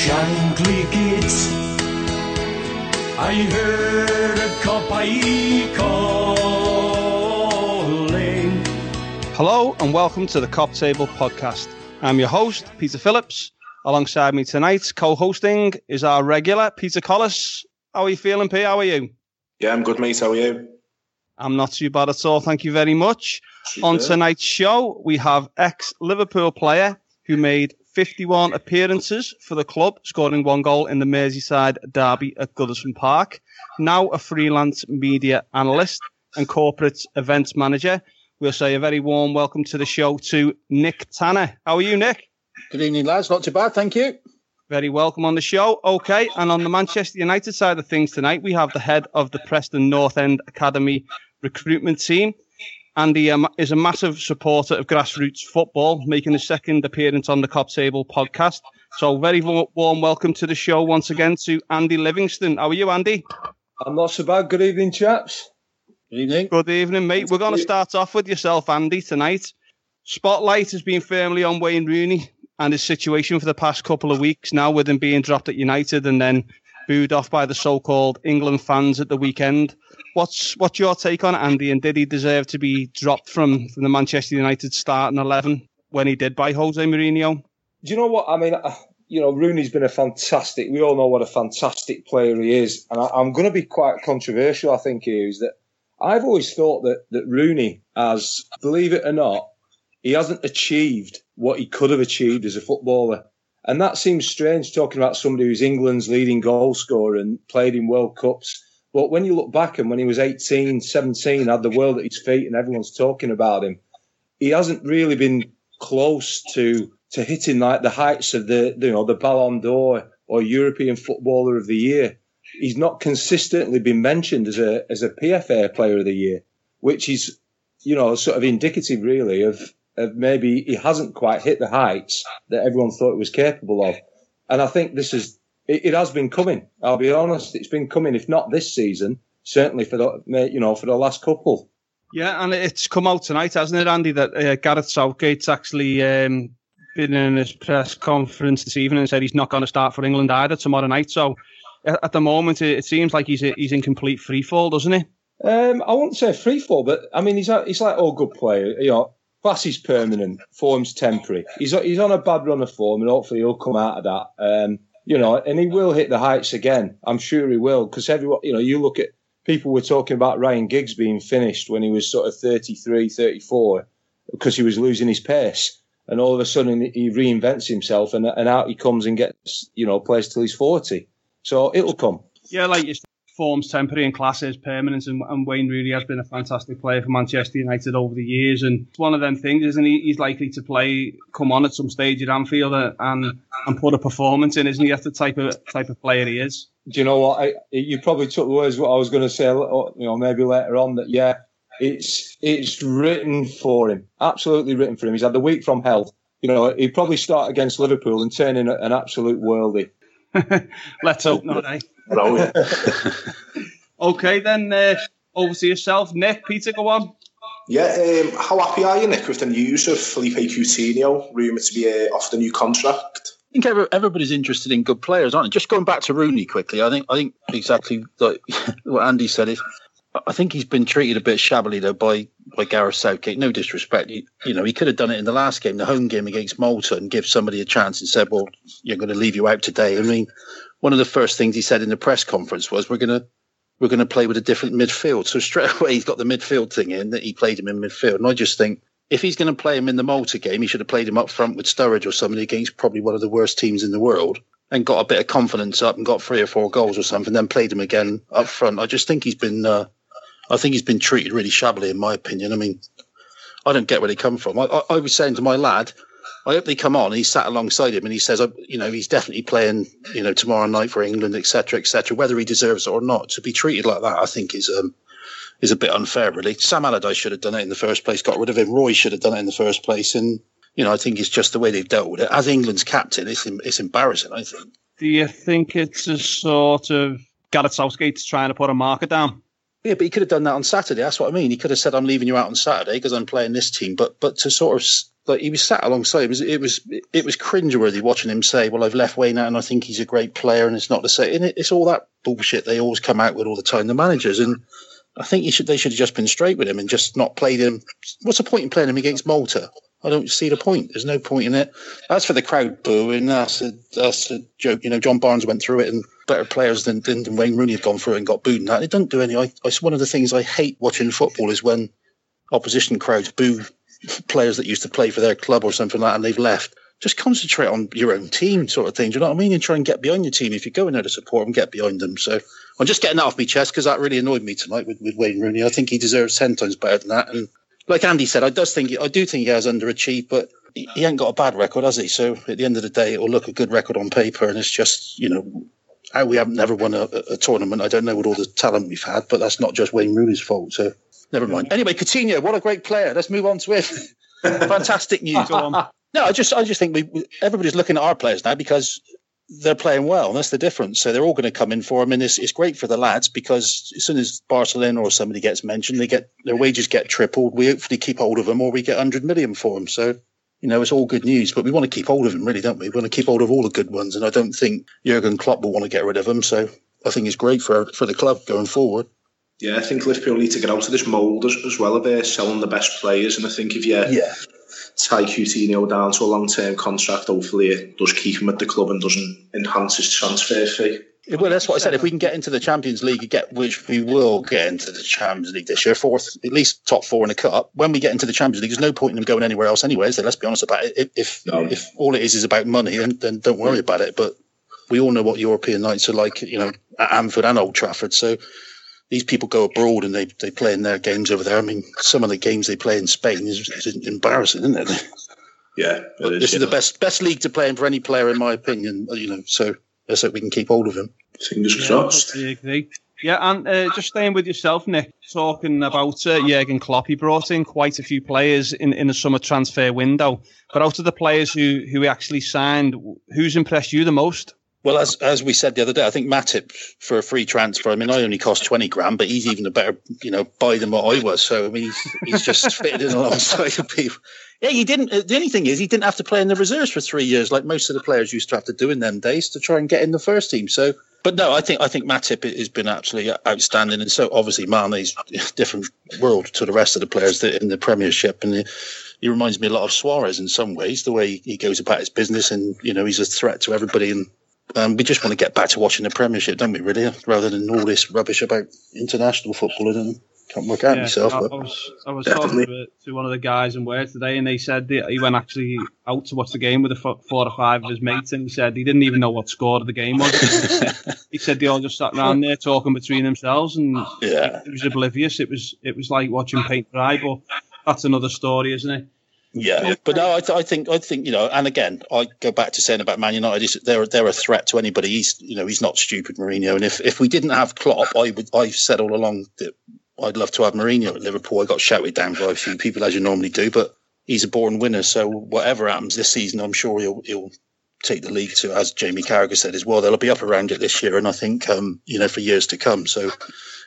Shankly Gate. I heard a Kopite calling. Hello and welcome to the Cop Table podcast. I'm your host, Peter Phillips. Alongside me tonight, co-hosting is our regular Peter Collis. How are you feeling, P? How are you? Yeah, I'm good, mate. How are you? I'm not too bad at all. Thank you very much. On tonight's show, we have ex Liverpool player who made 51 appearances for the club, scoring one goal in the Merseyside derby at Goodison Park. Now a freelance media analyst and corporate events manager. We'll say a very warm welcome to the show to Nick Tanner. How are you, Nick? Good evening, lads. Not too bad, thank you. Very welcome on the show. Okay, and on the Manchester United side of things tonight, we have the head of the Preston North End Academy recruitment team. Andy um, is a massive supporter of grassroots football, making his second appearance on the Cop Table podcast. So, very warm welcome to the show once again to Andy Livingston. How are you, Andy? I'm not so bad. Good evening, chaps. Good evening. Good evening, mate. We're going to start off with yourself, Andy, tonight. Spotlight has been firmly on Wayne Rooney and his situation for the past couple of weeks now, with him being dropped at United and then booed off by the so-called England fans at the weekend. What's what's your take on it, Andy? And did he deserve to be dropped from, from the Manchester United starting eleven when he did by Jose Mourinho? Do you know what I mean? Uh, you know, Rooney's been a fantastic. We all know what a fantastic player he is, and I, am going to be quite controversial. I think here is that I've always thought that that Rooney has, believe it or not, he hasn't achieved what he could have achieved as a footballer. And that seems strange talking about somebody who's England's leading goal scorer and played in World Cups but when you look back and when he was 18, 17, had the world at his feet and everyone's talking about him, he hasn't really been close to to hitting like the heights of the you know the Ballon d'Or or European Footballer of the Year. He's not consistently been mentioned as a as a PFA Player of the Year, which is you know sort of indicative really of of maybe he hasn't quite hit the heights that everyone thought he was capable of. And I think this is it, it, has been coming. I'll be honest, it's been coming. If not this season, certainly for the you know for the last couple. Yeah, and it's come out tonight, hasn't it, Andy? That uh, Gareth Southgate's actually um, been in his press conference this evening and said he's not going to start for England either tomorrow night. So at the moment, it, seems like he's he's in complete free fall, doesn't he? Um, I wouldn't say free fall, but I mean he's he's like all good player. You know, class is permanent, form's temporary. He's he's on a bad run of form, and hopefully he'll come out of that. Um, you know, and he will hit the heights again. I'm sure he will because everyone, you know, you look at people were talking about Ryan Giggs being finished when he was sort of 33, 34 because he was losing his pace. And all of a sudden he reinvents himself and, and out he comes and gets, you know, plays till he's 40. So it'll come. Yeah, like you form's temporary and classes permanence. And, and, Wayne really has been a fantastic player for Manchester United over the years. And it's one of them things, isn't he? He's likely to play, come on at some stage at Anfield uh, and and put a performance in, isn't he? That's the type of type of player he is. Do you know what? I, you probably took the words what I was going to say. Uh, you know, maybe later on that. Yeah, it's it's written for him. Absolutely written for him. He's had the week from hell. You know, he'd probably start against Liverpool and turn in an absolute worldie. Let's hope not, eh? okay, then uh, over to yourself, Nick. Peter, go on. Yeah, um, how happy are you, Nick, with the news of Felipe Coutinho rumoured to be uh, off the new contract? I think everybody's interested in good players, aren't they? Just going back to Rooney quickly, I think I think exactly like what Andy said is. I think he's been treated a bit shabbily though by by Gareth Southgate. No disrespect, you, you know he could have done it in the last game, the home game against Malta, and give somebody a chance and said, "Well, you're going to leave you out today." I mean, one of the first things he said in the press conference was, "We're going to we're going to play with a different midfield." So straight away he's got the midfield thing in that he played him in midfield, and I just think if he's going to play him in the Malta game, he should have played him up front with Sturridge or somebody against probably one of the worst teams in the world, and got a bit of confidence up and got three or four goals or something, then played him again up front. I just think he's been, uh, I think he's been treated really shabbily, in my opinion. I mean, I don't get where they come from. I, I, I was saying to my lad, I hope they come on. He sat alongside him and he says, you know, he's definitely playing, you know, tomorrow night for England, etc., etc. Whether he deserves it or not, to be treated like that, I think is um, is a bit unfair, really. Sam Allardyce should have done it in the first place, got rid of him. Roy should have done it in the first place, and you know, I think it's just the way they've dealt with it. As England's captain, it's it's embarrassing. I think. Do you think it's a sort of Gareth Southgate's trying to put a marker down? Yeah, but he could have done that on Saturday. That's what I mean. He could have said, "I'm leaving you out on Saturday because I'm playing this team." But but to sort of like he was sat alongside. It was it was it was cringeworthy watching him say, "Well, I've left Wayne out, and I think he's a great player, and it's not to say." And it, it's all that bullshit they always come out with all the time, the managers. And I think should they should have just been straight with him and just not played him. What's the point in playing him against Malta? I don't see the point. There's no point in it. As for the crowd booing, that's a that's a joke. You know, John Barnes went through it, and better players than, than, than Wayne Rooney have gone through and got booed. And that it doesn't do any. I, it's one of the things I hate watching football is when opposition crowds boo players that used to play for their club or something like that, and they've left. Just concentrate on your own team, sort of thing. Do you know what I mean? And try and get behind your team. If you're going there to support them, get behind them. So I'm just getting that off my chest because that really annoyed me tonight with, with Wayne Rooney. I think he deserves ten times better than that. And like Andy said, I does think I do think he has underachieved, but he, he ain't got a bad record, has he? So at the end of the day, it will look a good record on paper, and it's just you know how we haven't never won a, a, tournament. I don't know with all the talent we've had, but that's not just Wayne Rooney's fault. So never mind. Anyway, Coutinho, what a great player. Let's move on to him. Fantastic news. no, I just I just think we everybody's looking at our players now because they're playing well. And that's the difference. So they're all going to come in for him, and it's, it's great for the lads because as soon as Barcelona or somebody gets mentioned, they get their wages get tripled. We hopefully keep hold of them, or we get 100 million for them. So you know, it's all good news, but we want to keep hold of him, really, don't we? We want to keep hold of all the good ones, and I don't think Jurgen Klopp will want to get rid of him. So I think it's great for for the club going forward. Yeah, I think Liverpool need to get out of this mould as, as well of uh, selling the best players, and I think if you yeah tie Coutinho down to a long term contract, hopefully it does keep him at the club and doesn't enhance his transfer fee. Well, that's what I said. If we can get into the Champions League, get which we will get into the Champions League this year, fourth, at least top four in the cup. When we get into the Champions League, there's no point in them going anywhere else anyway. So let's be honest about it. If no. if all it is is about money, then, then don't worry about it. But we all know what European nights are like, you know, at Anfield and Old Trafford. So these people go abroad and they, they play in their games over there. I mean, some of the games they play in Spain is, is embarrassing, isn't it? Yeah, it is, this is the best best league to play in for any player, in my opinion. You know, so let's hope we can keep hold of him. Fingers yeah, crossed. I agree. Yeah, and uh, just staying with yourself, Nick, talking about uh, Jurgen Klopp, he brought in quite a few players in, in the summer transfer window. But out of the players who, who he actually signed, who's impressed you the most? Well, as as we said the other day, I think Matip for a free transfer. I mean, I only cost twenty grand, but he's even a better, you know, buy than what I was. So I mean, he's, he's just fitted in alongside of people. Yeah, he didn't. The only thing is, he didn't have to play in the reserves for three years, like most of the players used to have to do in them days to try and get in the first team. So, but no, I think I think Matip has been absolutely outstanding, and so obviously Mane's different world to the rest of the players in the Premiership, and. He, he reminds me a lot of Suarez in some ways, the way he goes about his business, and you know he's a threat to everybody and um, we just want to get back to watching the Premiership, don't we? Really, rather than all this rubbish about international football. I can't work out yeah, myself. I, I, was, I was talking to, to, one of the guys in Wales today, and they said that he went actually out to watch the game with four or five of his mates, and he said he didn't even know what score of the game was. he said they all just sat around there talking between themselves, and yeah. it was oblivious. It was it was like watching paint dry, but that's another story, isn't it? Yeah, but no, I, th- I, think I think you know, and again, I go back to saying about Man United, they're they're a threat to anybody. He's you know he's not stupid, Mourinho. And if, if we didn't have Klopp, I would I've said all along that I'd love to have Mourinho at Liverpool. I got shouted down by a few people as you normally do, but he's a born winner. So whatever happens this season, I'm sure he'll he'll take the league to, as Jamie Carragher said as well. They'll be up around it this year, and I think um, you know for years to come. So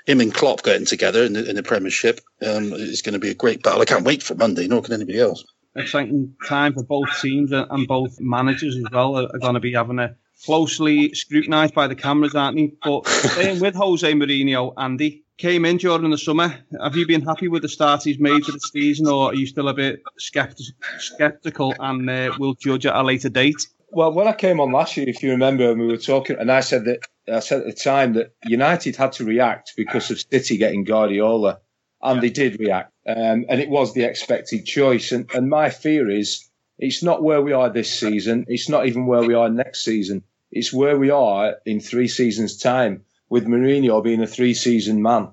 him and Klopp getting together in the, in the Premiership um, is going to be a great battle. I can't wait for Monday, nor can anybody else exciting time for both teams and both managers as well are, going to be having a closely scrutinised by the cameras, aren't they? But staying with Jose Mourinho, Andy came in during the summer. Have you been happy with the start he's made to the season, or are you still a bit sceptical and uh, will judge at a later date? Well, when I came on last year, if you remember, we were talking, and I said that I said at the time that United had to react because of City getting Guardiola, and they did react. Um, and it was the expected choice. And, and my fear is it's not where we are this season. It's not even where we are next season. It's where we are in three seasons' time with Mourinho being a three season man.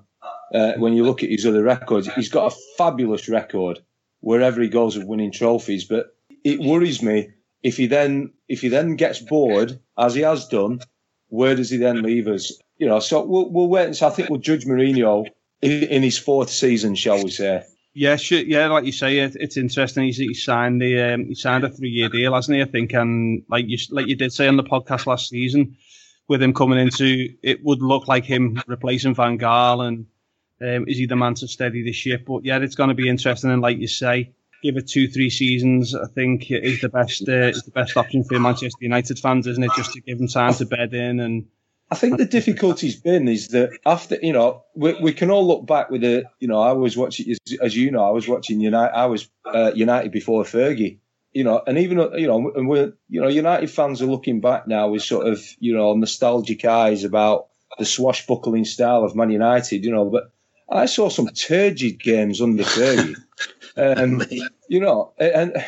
Uh, when you look at his other records, he's got a fabulous record wherever he goes of winning trophies. But it worries me if he then if he then gets bored, as he has done, where does he then leave us? You know, so we'll, we'll wait and see. I think we'll judge Mourinho in his fourth season, shall we say? Yeah, sure, yeah, like you say, it, it's interesting. He's, he signed the um, he signed a three year deal, hasn't he? I think, and like you like you did say on the podcast last season, with him coming into, it would look like him replacing Van Gaal, and um, is he the man to steady the ship? But yeah, it's going to be interesting, and like you say, give it two, three seasons. I think is the best uh, is the best option for Manchester United fans, isn't it? Just to give him time to bed in and. I think the difficulty's been is that after you know we, we can all look back with a you know I was watching as you know I was watching United I was uh, United before Fergie you know and even you know and we're you know United fans are looking back now with sort of you know nostalgic eyes about the swashbuckling style of Man United you know but I saw some turgid games under Fergie. Um, you know and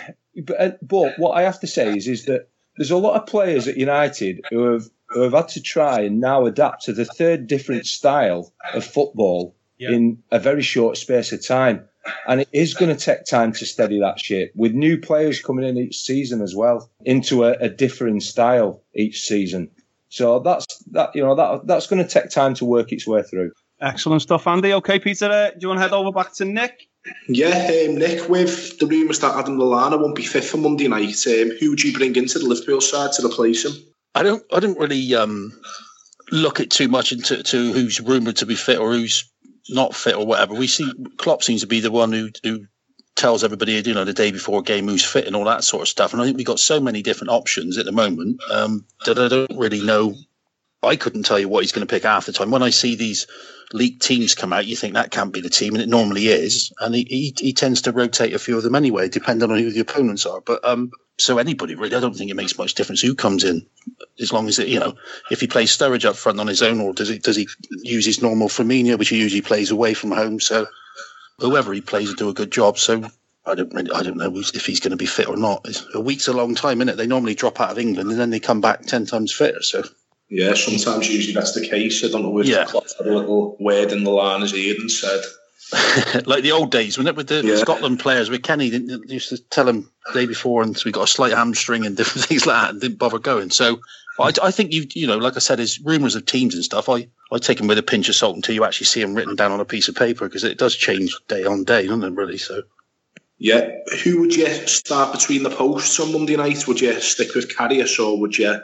but, but what I have to say is is that there's a lot of players at United who have who have had to try and now adapt to the third different style of football yep. in a very short space of time. And it is going to take time to steady that ship with new players coming in each season as well into a, a differing style each season. So that's that. You know that that's going to take time to work its way through. Excellent stuff, Andy. Okay, Peter, uh, do you want to head over back to Nick? Yeah, um, Nick, with the rumours that Adam Lallana won't be fit for Monday night, um, who would you bring into the Liverpool side to replace him? I don't. I don't really um, look at too much into to who's rumoured to be fit or who's not fit or whatever. We see Klopp seems to be the one who who tells everybody, you know, the day before a game who's fit and all that sort of stuff. And I think we've got so many different options at the moment um, that I don't really know. I couldn't tell you what he's going to pick half the time. When I see these leaked teams come out, you think that can't be the team, and it normally is. And he, he, he tends to rotate a few of them anyway, depending on who the opponents are. But um, so anybody really, I don't think it makes much difference who comes in, as long as it, you know, if he plays Sturridge up front on his own, or does he does he use his normal Firmino, which he usually plays away from home. So whoever he plays will do a good job. So I don't really, I don't know if he's going to be fit or not. It's, a week's a long time, isn't it? They normally drop out of England and then they come back ten times fitter. So yeah, sometimes usually that's the case. I don't know if yeah. Klopp had a little word in the line as he and said like the old days, when it with the yeah. Scotland players, with Kenny didn't used to tell him the day before, and so we got a slight hamstring and different things like that, and didn't bother going. So I, I think you, you know, like I said, there's rumours of teams and stuff. I, I take them with a pinch of salt until you actually see them written down on a piece of paper because it does change day on day, doesn't it? Really, so. Yeah, who would you start between the posts on Monday night? Would you stick with Karius or would you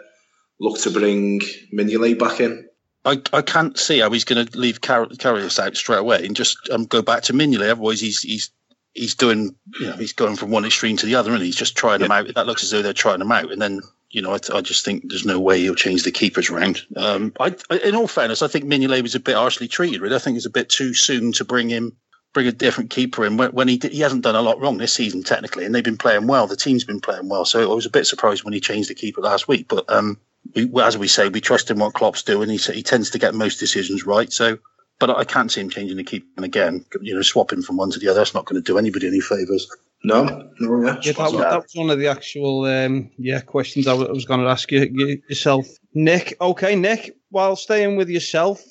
look to bring Mignolet back in? I, I can't see how he's going to leave Car- Karius out straight away and just um, go back to Mignolet. Otherwise, he's he's he's doing you know he's going from one extreme to the other, and he's just trying yeah. them out. That looks as though they're trying them out, and then you know I, I just think there's no way he'll change the keepers round. Um, I, I, in all fairness, I think Mignolet was a bit harshly treated. Really, I think it's a bit too soon to bring him bring a different keeper in when, when he he hasn't done a lot wrong this season technically, and they've been playing well. The team's been playing well, so I was a bit surprised when he changed the keeper last week, but. um we, as we say, we trust in what Klopp's doing. He he tends to get most decisions right. So, but I can't see him changing the keeper. And again, you know, swapping from one to the other, that's not going to do anybody any favours. No, no, yeah. yeah that, that, was one of the actual um, yeah questions I was going to ask you, you yourself, Nick. Okay, Nick. While staying with yourself,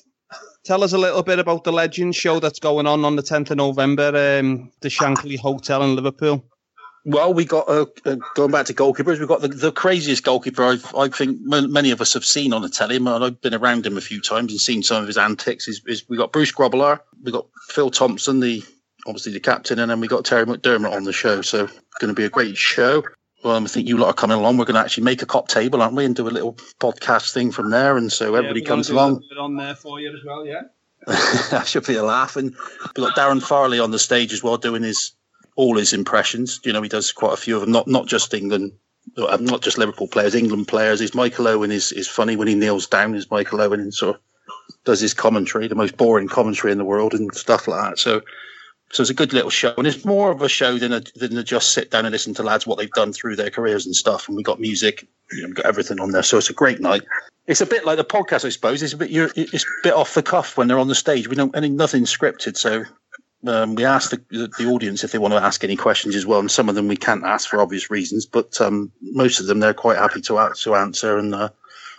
tell us a little bit about the Legends show that's going on on the 10th of November, um, the Shankly Hotel in Liverpool. Well, we got uh, uh, going back to goalkeepers. We've got the, the craziest goalkeeper I've, I think many of us have seen on the telly. And I've been around him a few times and seen some of his antics. Is, is we got Bruce Grobbelaar, we got Phil Thompson, the obviously the captain, and then we got Terry McDermott on the show. So going to be a great show. Well, I think you lot are coming along. We're going to actually make a cop table, aren't we, and do a little podcast thing from there. And so everybody yeah, comes along. on there for you as well, yeah. that should be a laugh. And we've got Darren Farley on the stage as well, doing his all his impressions. You know, he does quite a few of them, not not just England, uh, not just Liverpool players, England players. His Michael Owen is, is funny when he kneels down. Is Michael Owen and sort of does his commentary, the most boring commentary in the world, and stuff like that. So, so it's a good little show, and it's more of a show than a, than a just sit down and listen to lads what they've done through their careers and stuff. And we got music, you know, got everything on there. So it's a great night. It's a bit like the podcast, I suppose. It's a bit it's a bit off the cuff when they're on the stage. We don't any nothing scripted, so um, we asked the, the audience if they want to ask any questions as well, and some of them we can't ask for obvious reasons, but um, most of them they're quite happy to, to answer, and uh,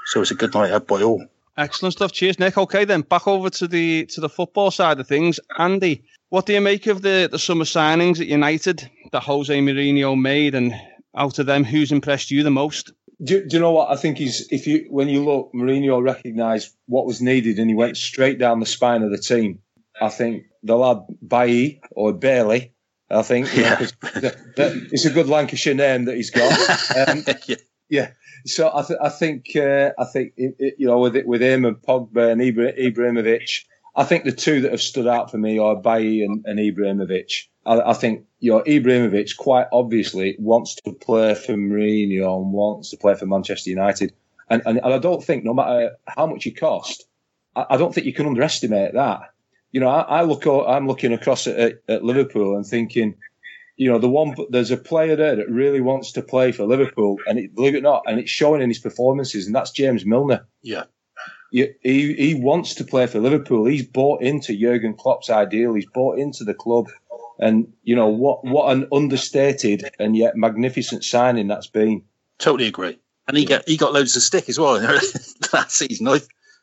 so it's a good night out by all. Excellent stuff. Cheers, Nick. Okay, then back over to the to the football side of things. Andy, what do you make of the the summer signings at United that Jose Mourinho made, and out of them, who's impressed you the most? Do, do you know what I think? He's if you when you look, Mourinho recognised what was needed, and he went straight down the spine of the team. I think the lad Bailly or Bailey, I think. Yeah. Know, it's a good Lancashire name that he's got. Um, yeah. yeah. So I, th- I think uh, I think it, it, you know with it, with him and Pogba and Ibra- Ibrahimovic, I think the two that have stood out for me are Bailly and, and Ibrahimovic. I, I think you know Ibrahimovic quite obviously wants to play for Mourinho and wants to play for Manchester United, and and, and I don't think no matter how much he cost, I, I don't think you can underestimate that. You know, I, I look I'm looking across at, at Liverpool and thinking you know, the one there's a player there that really wants to play for Liverpool, and it, believe it or not, and it's showing in his performances, and that's James Milner. Yeah. He, he, wants to play for Liverpool. He's bought into Jurgen Klopp's ideal. He's bought into the club, and you know what what an understated and yet magnificent signing that's been. Totally agree. And he got he got loads of stick as well that season. I,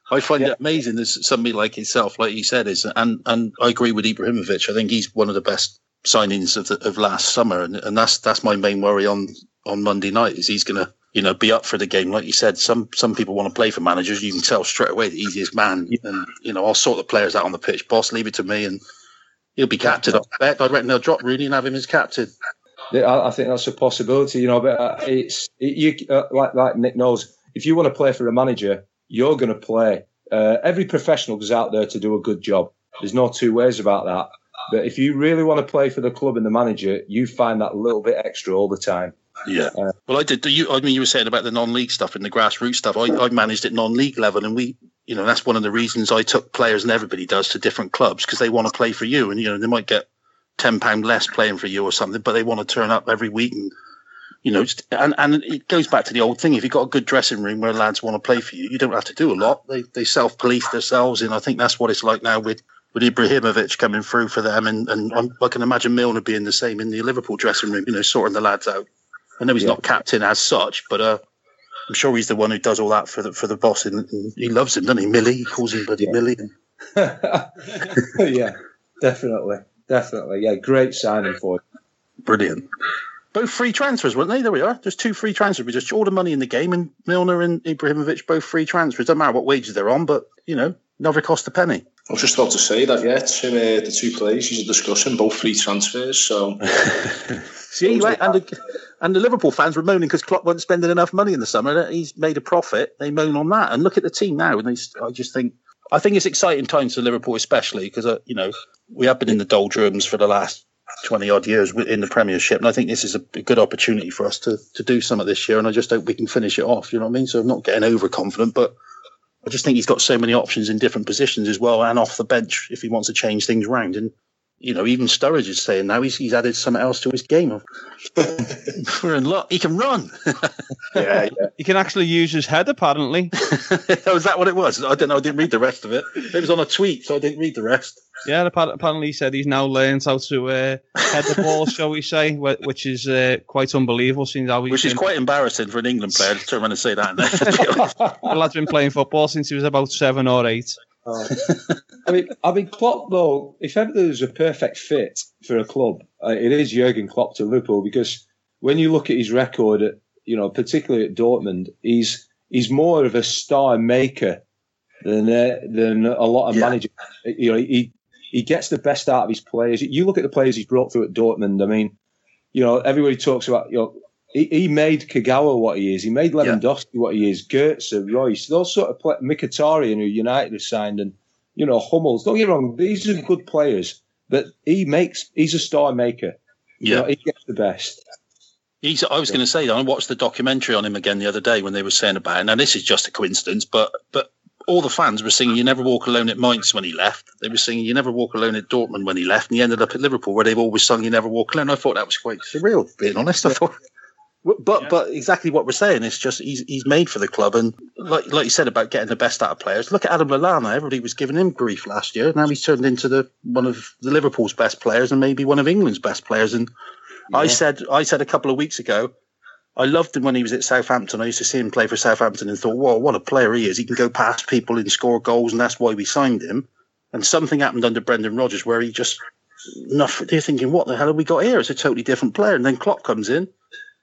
I find yeah. it amazing. There's somebody like himself, like you said, is and and I agree with Ibrahimovic. I think he's one of the best signings of, the, of last summer, and, and that's that's my main worry on on Monday night is he's going to you know be up for the game. Like you said, some some people want to play for managers. You can tell straight away the easiest man, and you know I'll sort the players out on the pitch. Boss, leave it to me, and he'll be captain. I bet. I reckon they'll drop Rooney and have him as captain. I think that's a possibility, you know. But uh, it's it, you uh, like like Nick knows. If you want to play for a manager, you're going to play. Uh, every professional goes out there to do a good job. There's no two ways about that. But if you really want to play for the club and the manager, you find that little bit extra all the time. Yeah. Uh, well, I did. You, I mean, you were saying about the non-league stuff and the grassroots stuff. I, I managed at non-league level, and we, you know, that's one of the reasons I took players, and everybody does, to different clubs because they want to play for you, and you know, they might get ten pound less playing for you or something, but they want to turn up every week and. You know, and, and it goes back to the old thing. If you've got a good dressing room where lads want to play for you, you don't have to do a lot. They they self police themselves, and I think that's what it's like now with with Ibrahimovic coming through for them, and, and I can imagine Milner being the same in the Liverpool dressing room, you know, sorting the lads out. I know he's yeah. not captain as such, but uh, I'm sure he's the one who does all that for the for the boss, and, and he loves him, doesn't he? Millie, he calls him bloody yeah. Millie. yeah, definitely, definitely, yeah, great signing for him. Brilliant. Both free transfers, weren't they? There we are. There's two free transfers. We just all the money in the game, and Milner and Ibrahimovic both free transfers. Doesn't matter what wages they're on, but you know, never cost a penny. I was just about to say that, yeah, to, uh, the two players you're discussing, both free transfers. So, see, right, and the, and the Liverpool fans were moaning because Klopp wasn't spending enough money in the summer. He's made a profit. They moan on that, and look at the team now. And they, I just think, I think it's exciting times for Liverpool, especially because uh, you know we have been in the doldrums for the last twenty odd years in the Premiership, and I think this is a, a good opportunity for us to to do some of this year. And I just hope we can finish it off. You know what I mean? So I'm not getting overconfident, but I just think he's got so many options in different positions as well, and off the bench if he wants to change things around. And you know, even Sturridge is saying now he's, he's added something else to his game. We're in luck. He can run. yeah, yeah, he can actually use his head. Apparently, was that what it was? I don't know. I didn't read the rest of it. It was on a tweet, so I didn't read the rest. Yeah, apparently he said he's now learned how to uh, head the ball, shall we say, which is uh, quite unbelievable. Seeing how which is quite embarrassing for an England player to turn around and say that. the lad's been playing football since he was about seven or eight. Oh. I mean, I mean, Klopp though. If ever there's a perfect fit for a club, uh, it is Jurgen Klopp to Liverpool because when you look at his record, at, you know, particularly at Dortmund, he's he's more of a star maker than uh, than a lot of yeah. managers. You know, he he gets the best out of his players. You look at the players he's brought through at Dortmund. I mean, you know, everybody talks about you know he, he made Kagawa what he is. He made Lewandowski yeah. what he is. Goetze, Reus, those sort of play, Mkhitaryan, who United have signed, and you know Hummels. Don't get wrong; these are good players, but he makes. He's a star maker. Yeah, you know, he gets the best. He's, I was going to say, I watched the documentary on him again the other day when they were saying about it. Now, this is just a coincidence, but but all the fans were singing "You Never Walk Alone" at Mainz when he left. They were singing "You Never Walk Alone" at Dortmund when he left, and he ended up at Liverpool, where they've always sung "You Never Walk Alone." I thought that was quite surreal, being honest. I thought but yeah. but exactly what we're saying is just he's he's made for the club, and like like you said about getting the best out of players. Look at Adam Lallana. Everybody was giving him grief last year. Now he's turned into the one of the Liverpool's best players, and maybe one of England's best players. And yeah. I said I said a couple of weeks ago, I loved him when he was at Southampton. I used to see him play for Southampton and thought, "Whoa, what a player he is! He can go past people and score goals, and that's why we signed him." And something happened under Brendan Rodgers where he just nothing. They're thinking, "What the hell have we got here?" It's a totally different player. And then Klopp comes in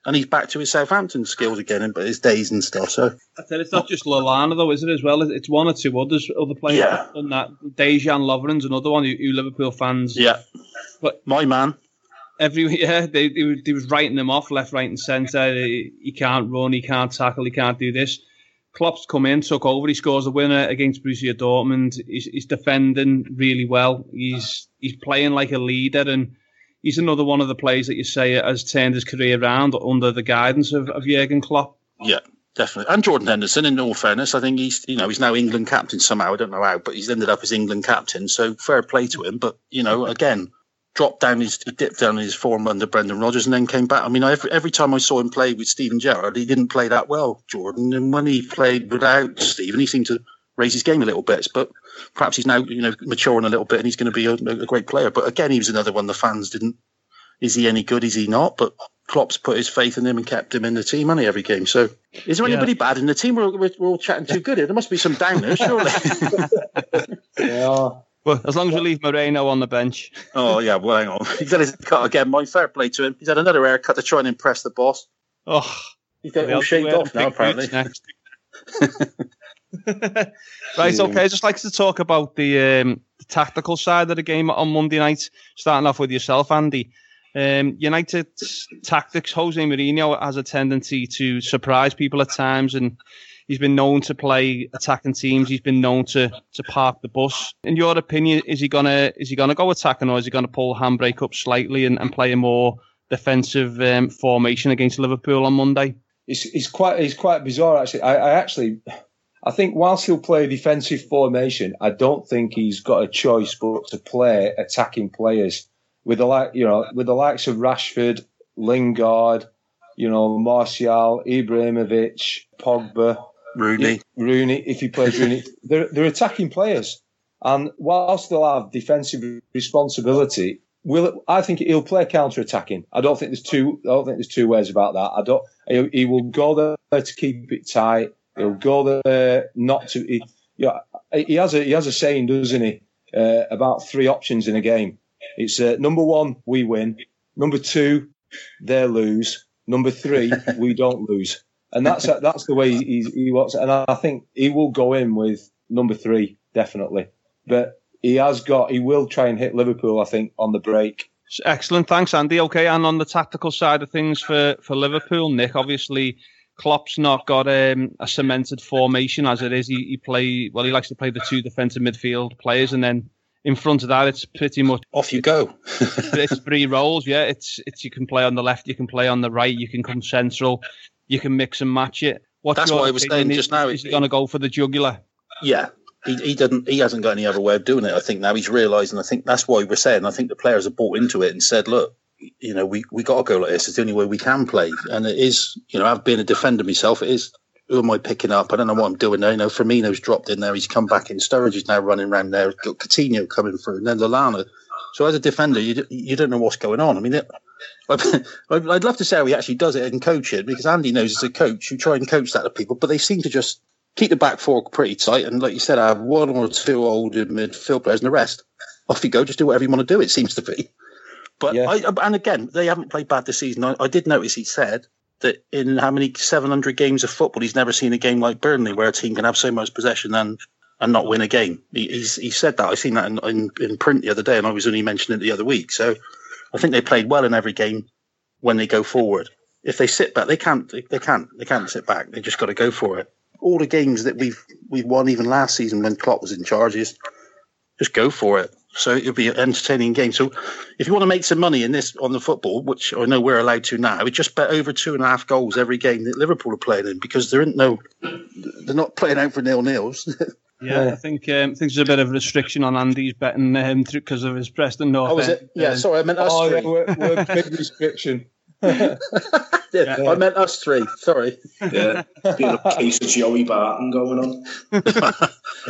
and he's back to his Southampton skills again, and his days and stuff. So I said it's not just Lallana though, is it as well? It's one or two others, other players yeah. done that. Dejan Lovren's another one who, who, Liverpool fans. Yeah, but my man. Every yeah, they, they, they was writing him off left, right, and centre. He, he can't run, he can't tackle, he can't do this. Klopp's come in, took over. He scores a winner against Borussia Dortmund. He's, he's defending really well. He's he's playing like a leader and he's another one of the players that you say has turned his career around under the guidance of, of Jurgen Klopp. Yeah, definitely. And Jordan Henderson, in all fairness, I think he's you know he's now England captain somehow. I don't know how, but he's ended up as England captain. So fair play to him. But you know, again, dropped down his he dipped down his form under Brendan Rodgers and then came back. I mean, every every time I saw him play with Steven Gerrard, he didn't play that well, Jordan. And when he played without Steven, he seemed to raise his game a little bit. But perhaps he's now you know maturing a little bit and he's going to be a, a great player. But again, he was another one the fans didn't. Is he any good? Is he not? But Klopp's put his faith in him and kept him in the team, honey, every game. So, is there anybody yeah. bad in the team? We're, we're, we're, all chatting too good here. There must be some downers, surely. yeah. Well, as long as we leave Moreno on the bench. Oh yeah, well, hang on. He's had his cut again. My fair play to him. He's had another haircut to try and impress the boss. Oh, he's getting all shaved off now, apparently. right, okay. I'd just like to talk about the, um, the tactical side of the game on Monday night. Starting off with yourself, Andy. Um, United's tactics, Jose Mourinho has a tendency to surprise people at times, and he's been known to play attacking teams. He's been known to to park the bus. In your opinion, is he gonna is he gonna go attacking, or is he gonna pull handbrake up slightly and, and play a more defensive um, formation against Liverpool on Monday? It's, it's quite it's quite bizarre actually. I, I actually I think whilst he'll play a defensive formation, I don't think he's got a choice but to play attacking players with the like, you know, with the likes of Rashford, Lingard, you know, Martial, Ibrahimovic, Pogba, Rooney, Rooney. If he plays Rooney, they're they're attacking players, and whilst they'll have defensive responsibility, will I think he'll play counter attacking. I don't think there's two. I don't think there's two ways about that. I don't. He, he will go there to keep it tight. He'll go there not to. He, you know, he has a he has a saying, doesn't he, uh, about three options in a game. It's uh, number one, we win. Number two, they lose. Number three, we don't lose. And that's that's the way he, he wants. And I think he will go in with number three definitely. But he has got. He will try and hit Liverpool. I think on the break. Excellent, thanks, Andy. Okay, and on the tactical side of things for for Liverpool, Nick, obviously. Klopp's not got um, a cemented formation as it is. He, he play well. He likes to play the two defensive midfield players, and then in front of that, it's pretty much off you go. it's three roles, yeah. It's it's you can play on the left, you can play on the right, you can come central, you can mix and match it. What's That's what I was saying just now. Is he going to go for the jugular? Yeah, he, he doesn't. He hasn't got any other way of doing it. I think now he's realising. I think that's why we're saying. I think the players have bought into it and said, "Look, you know, we we got to go like this. It's the only way we can play." And it is, you know, I've been a defender myself. It is who am I picking up? I don't know what I'm doing there. You know, Firmino's dropped in there. He's come back in. Sturridge is now running around there. Got Coutinho coming through, and then Lallana. So as a defender, you you don't know what's going on. I mean, it, I'd love to say how he actually does it and coach it because Andy knows as a coach who try and coach that to people, but they seem to just keep the back four pretty tight. And like you said, I have one or two older midfield players and the rest off you go. Just do whatever you want to do. It seems to be. But yeah. I, and again, they haven't played bad this season. I, I did notice he said that in how many 700 games of football, he's never seen a game like Burnley where a team can have so much possession and and not win a game. He, he's he said that. I seen that in, in, in, print the other day, and I was only mentioning it the other week. So I think they played well in every game when they go forward. If they sit back, they can't. They, they can't. They can't sit back. They just got to go for it. All the games that we've we've won, even last season when Klopp was in charge, is just go for it. So it'll be an entertaining game. So if you want to make some money in this on the football, which I know we're allowed to now, we just bet over two and a half goals every game that Liverpool are playing in because there isn't no, they're not playing out for nil nils. Yeah, I think um, I think there's a bit of restriction on Andy's betting um, because of his Preston North. Oh, is it? Yeah, um, sorry, I meant us oh, three. Yeah, we're, we're big restriction. yeah, yeah, I meant us three. Sorry. Yeah, being a case of Joey Barton going on.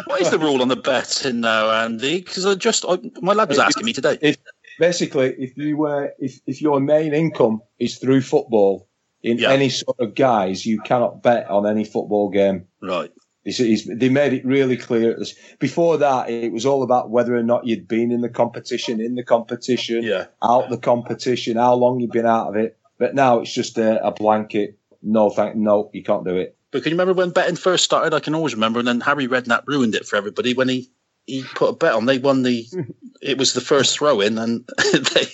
what is the rule on the betting now, Andy? Because I just I, my lad was asking me today. If, basically, if you were if if your main income is through football in yeah. any sort of guise, you cannot bet on any football game. Right. It's, it's, they made it really clear. Before that, it was all about whether or not you'd been in the competition, in the competition, yeah. out the competition, how long you'd been out of it. But now it's just a, a blanket. No, thank, no, you can't do it. But can you remember when betting first started? I can always remember, and then Harry Redknapp ruined it for everybody when he he put a bet on. They won the. it was the first throw in, and they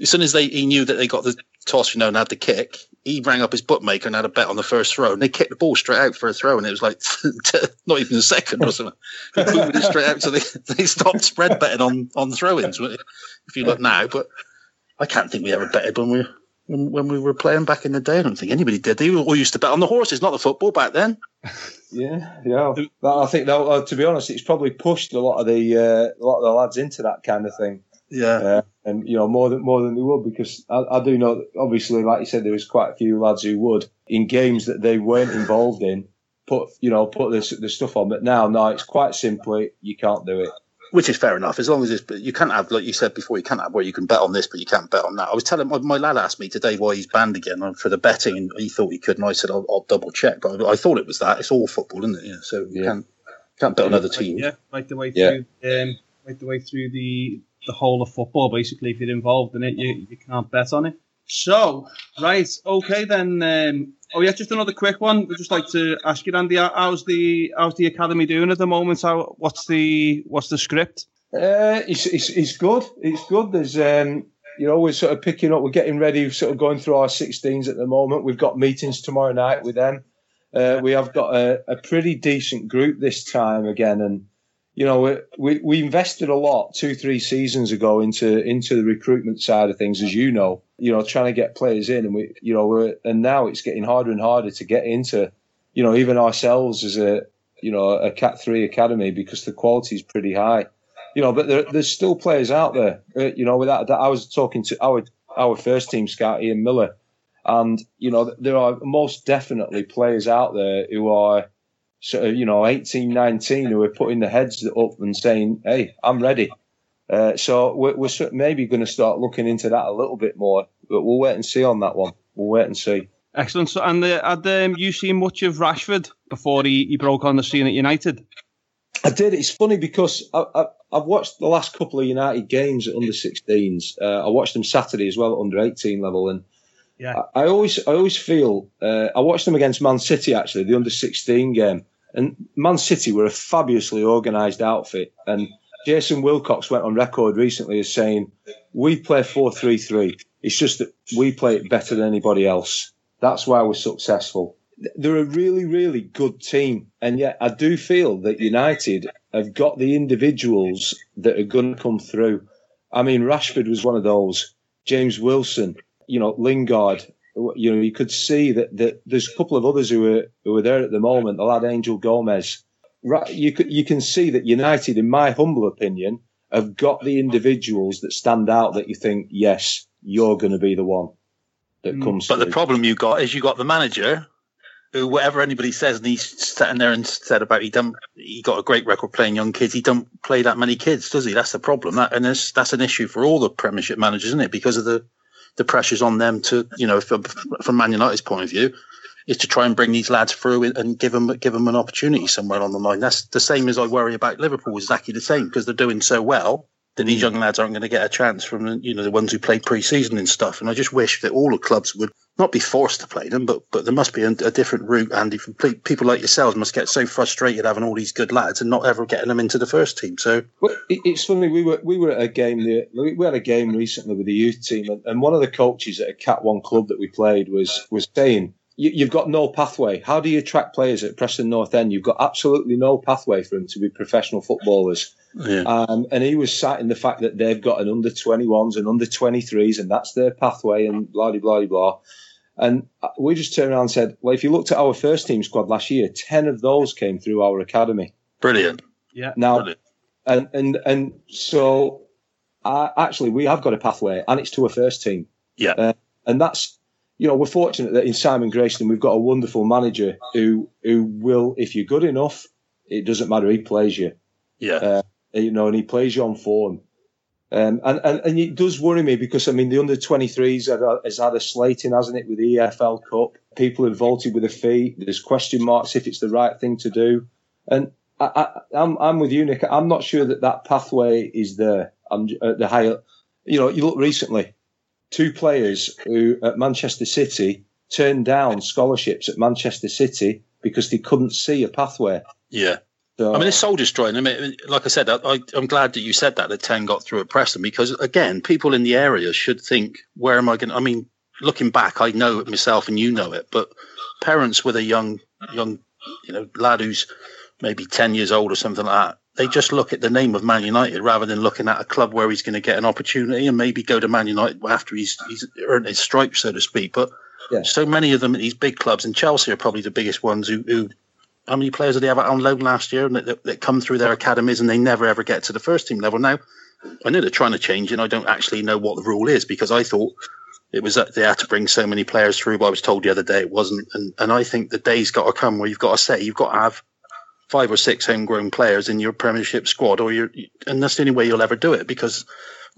as soon as they he knew that they got the toss, you know, and had the kick, he rang up his bookmaker and had a bet on the first throw, and they kicked the ball straight out for a throw, and it was like not even a second or something. They moved it straight out, so they, they stopped spread betting on on throw-ins. If you look now, but I can't think we ever betted when we when, when we were playing back in the day. I don't think anybody did. They all used to bet on the horses, not the football back then. Yeah, yeah. But I think, though, uh, to be honest, it's probably pushed a lot of the uh, a lot of the lads into that kind of thing. Yeah, Uh, and you know more than more than they would because I, I do know obviously like you said there was quite a few lads who would in games that they weren't involved in put you know put this the stuff on but now no it's quite simply you can't do it which is fair enough. As long as it's, you can't have, like you said before, you can't have where you can bet on this, but you can't bet on that. I was telling my, my lad asked me today why he's banned again for the betting, and he thought he could, and I said I'll, I'll double check, but I, I, thought it was that. It's all football, isn't it? Yeah, so you Yeah. can't can't bet on other teams. Yeah, right the way Yeah. through, um, right the way through the the whole of football. Basically, if you're involved in it, you you can't bet on it. So, right, okay then. Um, oh yeah, just another quick one. We'd just like to ask you, Andy, how's the how's the academy doing at the moment? How what's the what's the script? Uh, it's, it's, it's good. It's good. There's, um, you know, we're sort of picking up. We're getting ready, sort of going through our 16s at the moment. We've got meetings tomorrow night with them. Uh, we have got a, a pretty decent group this time again, and you know, we, we invested a lot two, three seasons ago into into the recruitment side of things, as you know. You know, trying to get players in, and we, you know, and now it's getting harder and harder to get into. You know, even ourselves as a you know a Cat Three academy because the quality is pretty high you know, but there, there's still players out there. Uh, you know, without that, I was talking to our our first team scout Ian Miller, and you know, there are most definitely players out there who are sort of you know 18, 19 who are putting their heads up and saying, "Hey, I'm ready." Uh, so we're, we're maybe going to start looking into that a little bit more, but we'll wait and see on that one. We'll wait and see. Excellent. So, and uh, had um, you seen much of Rashford before he, he broke on the scene at United? I did. It's funny because I, I've watched the last couple of United games at under 16s. Uh, I watched them Saturday as well at under 18 level, and Yeah. I, I always I always feel uh, I watched them against Man City actually the under 16 game, and Man City were a fabulously organised outfit. And Jason Wilcox went on record recently as saying, "We play 4-3-3. It's just that we play it better than anybody else. That's why we're successful." They're a really, really good team, and yet I do feel that United have got the individuals that are going to come through. I mean, Rashford was one of those. James Wilson, you know, Lingard. You know, you could see that, that there's a couple of others who were who are there at the moment. The lad Angel Gomes. Right, you could you can see that United, in my humble opinion, have got the individuals that stand out. That you think, yes, you're going to be the one that Mm, comes. But the problem you got is you got the manager who, whatever anybody says, and he's sitting there and said about he done he got a great record playing young kids. He don't play that many kids, does he? That's the problem. That and that's that's an issue for all the Premiership managers, isn't it? Because of the the pressures on them to you know from, from Man United's point of view. Is to try and bring these lads through and give them give them an opportunity somewhere on the line. That's the same as I worry about Liverpool. Exactly the same because they're doing so well that these mm. young lads aren't going to get a chance from the, you know the ones who played pre-season and stuff. And I just wish that all the clubs would not be forced to play them, but but there must be a, a different route. Andy, people like yourselves must get so frustrated having all these good lads and not ever getting them into the first team. So Well, it, it's funny. We were we were at a game. We had a game recently with the youth team, and, and one of the coaches at a Cat One club that we played was was saying, you, "You've got no pathway. How do you attract players at Preston North End? You've got absolutely no pathway for them to be professional footballers." Yeah, Um, and he was sat in the fact that they've got an under 21s and under 23s, and that's their pathway, and blah, blah, blah, blah. And we just turned around and said, well, if you looked at our first team squad last year, 10 of those came through our academy. brilliant. Yeah. Now, Brilliant. and, and, and so uh, actually, we have got a pathway, and it's to a first team. Yeah. Uh, and that's, you know, we're fortunate that in Simon Grayson, we've got a wonderful manager who, who will, if you're good enough, it doesn't matter, he plays you Yeah, uh, you know, and he plays you on form. Um, and, and, and it does worry me because, I mean, the under 23s had has had a slating, hasn't it, with the EFL Cup? People have voted with a fee. There's question marks if it's the right thing to do. And I, I, I'm, I'm with you, Nick. I'm not sure that that pathway is there. I'm at the higher, you know, you look recently, two players who at Manchester City turned down scholarships at Manchester City because they couldn't see a pathway. yeah. So, I mean, it's soul destroying. I mean, like I said, I, I, I'm glad that you said that that ten got through at Preston because again, people in the area should think, where am I going? to I mean, looking back, I know it myself, and you know it. But parents with a young, young, you know, lad who's maybe ten years old or something like that, they just look at the name of Man United rather than looking at a club where he's going to get an opportunity and maybe go to Man United after he's he's earned his stripes, so to speak. But Yeah. so many of them at these big clubs, and Chelsea are probably the biggest ones. Who, who how many players did they have on loan last year and that, that, come through their academies and they never ever get to the first team level? Now, I know they're trying to change and I don't actually know what the rule is because I thought it was that they had to bring so many players through, but I was told the other day it wasn't. And and I think the day's got to come where you've got to say you've got to have five or six homegrown players in your Premiership squad, or you're, and that's the only way you'll ever do it because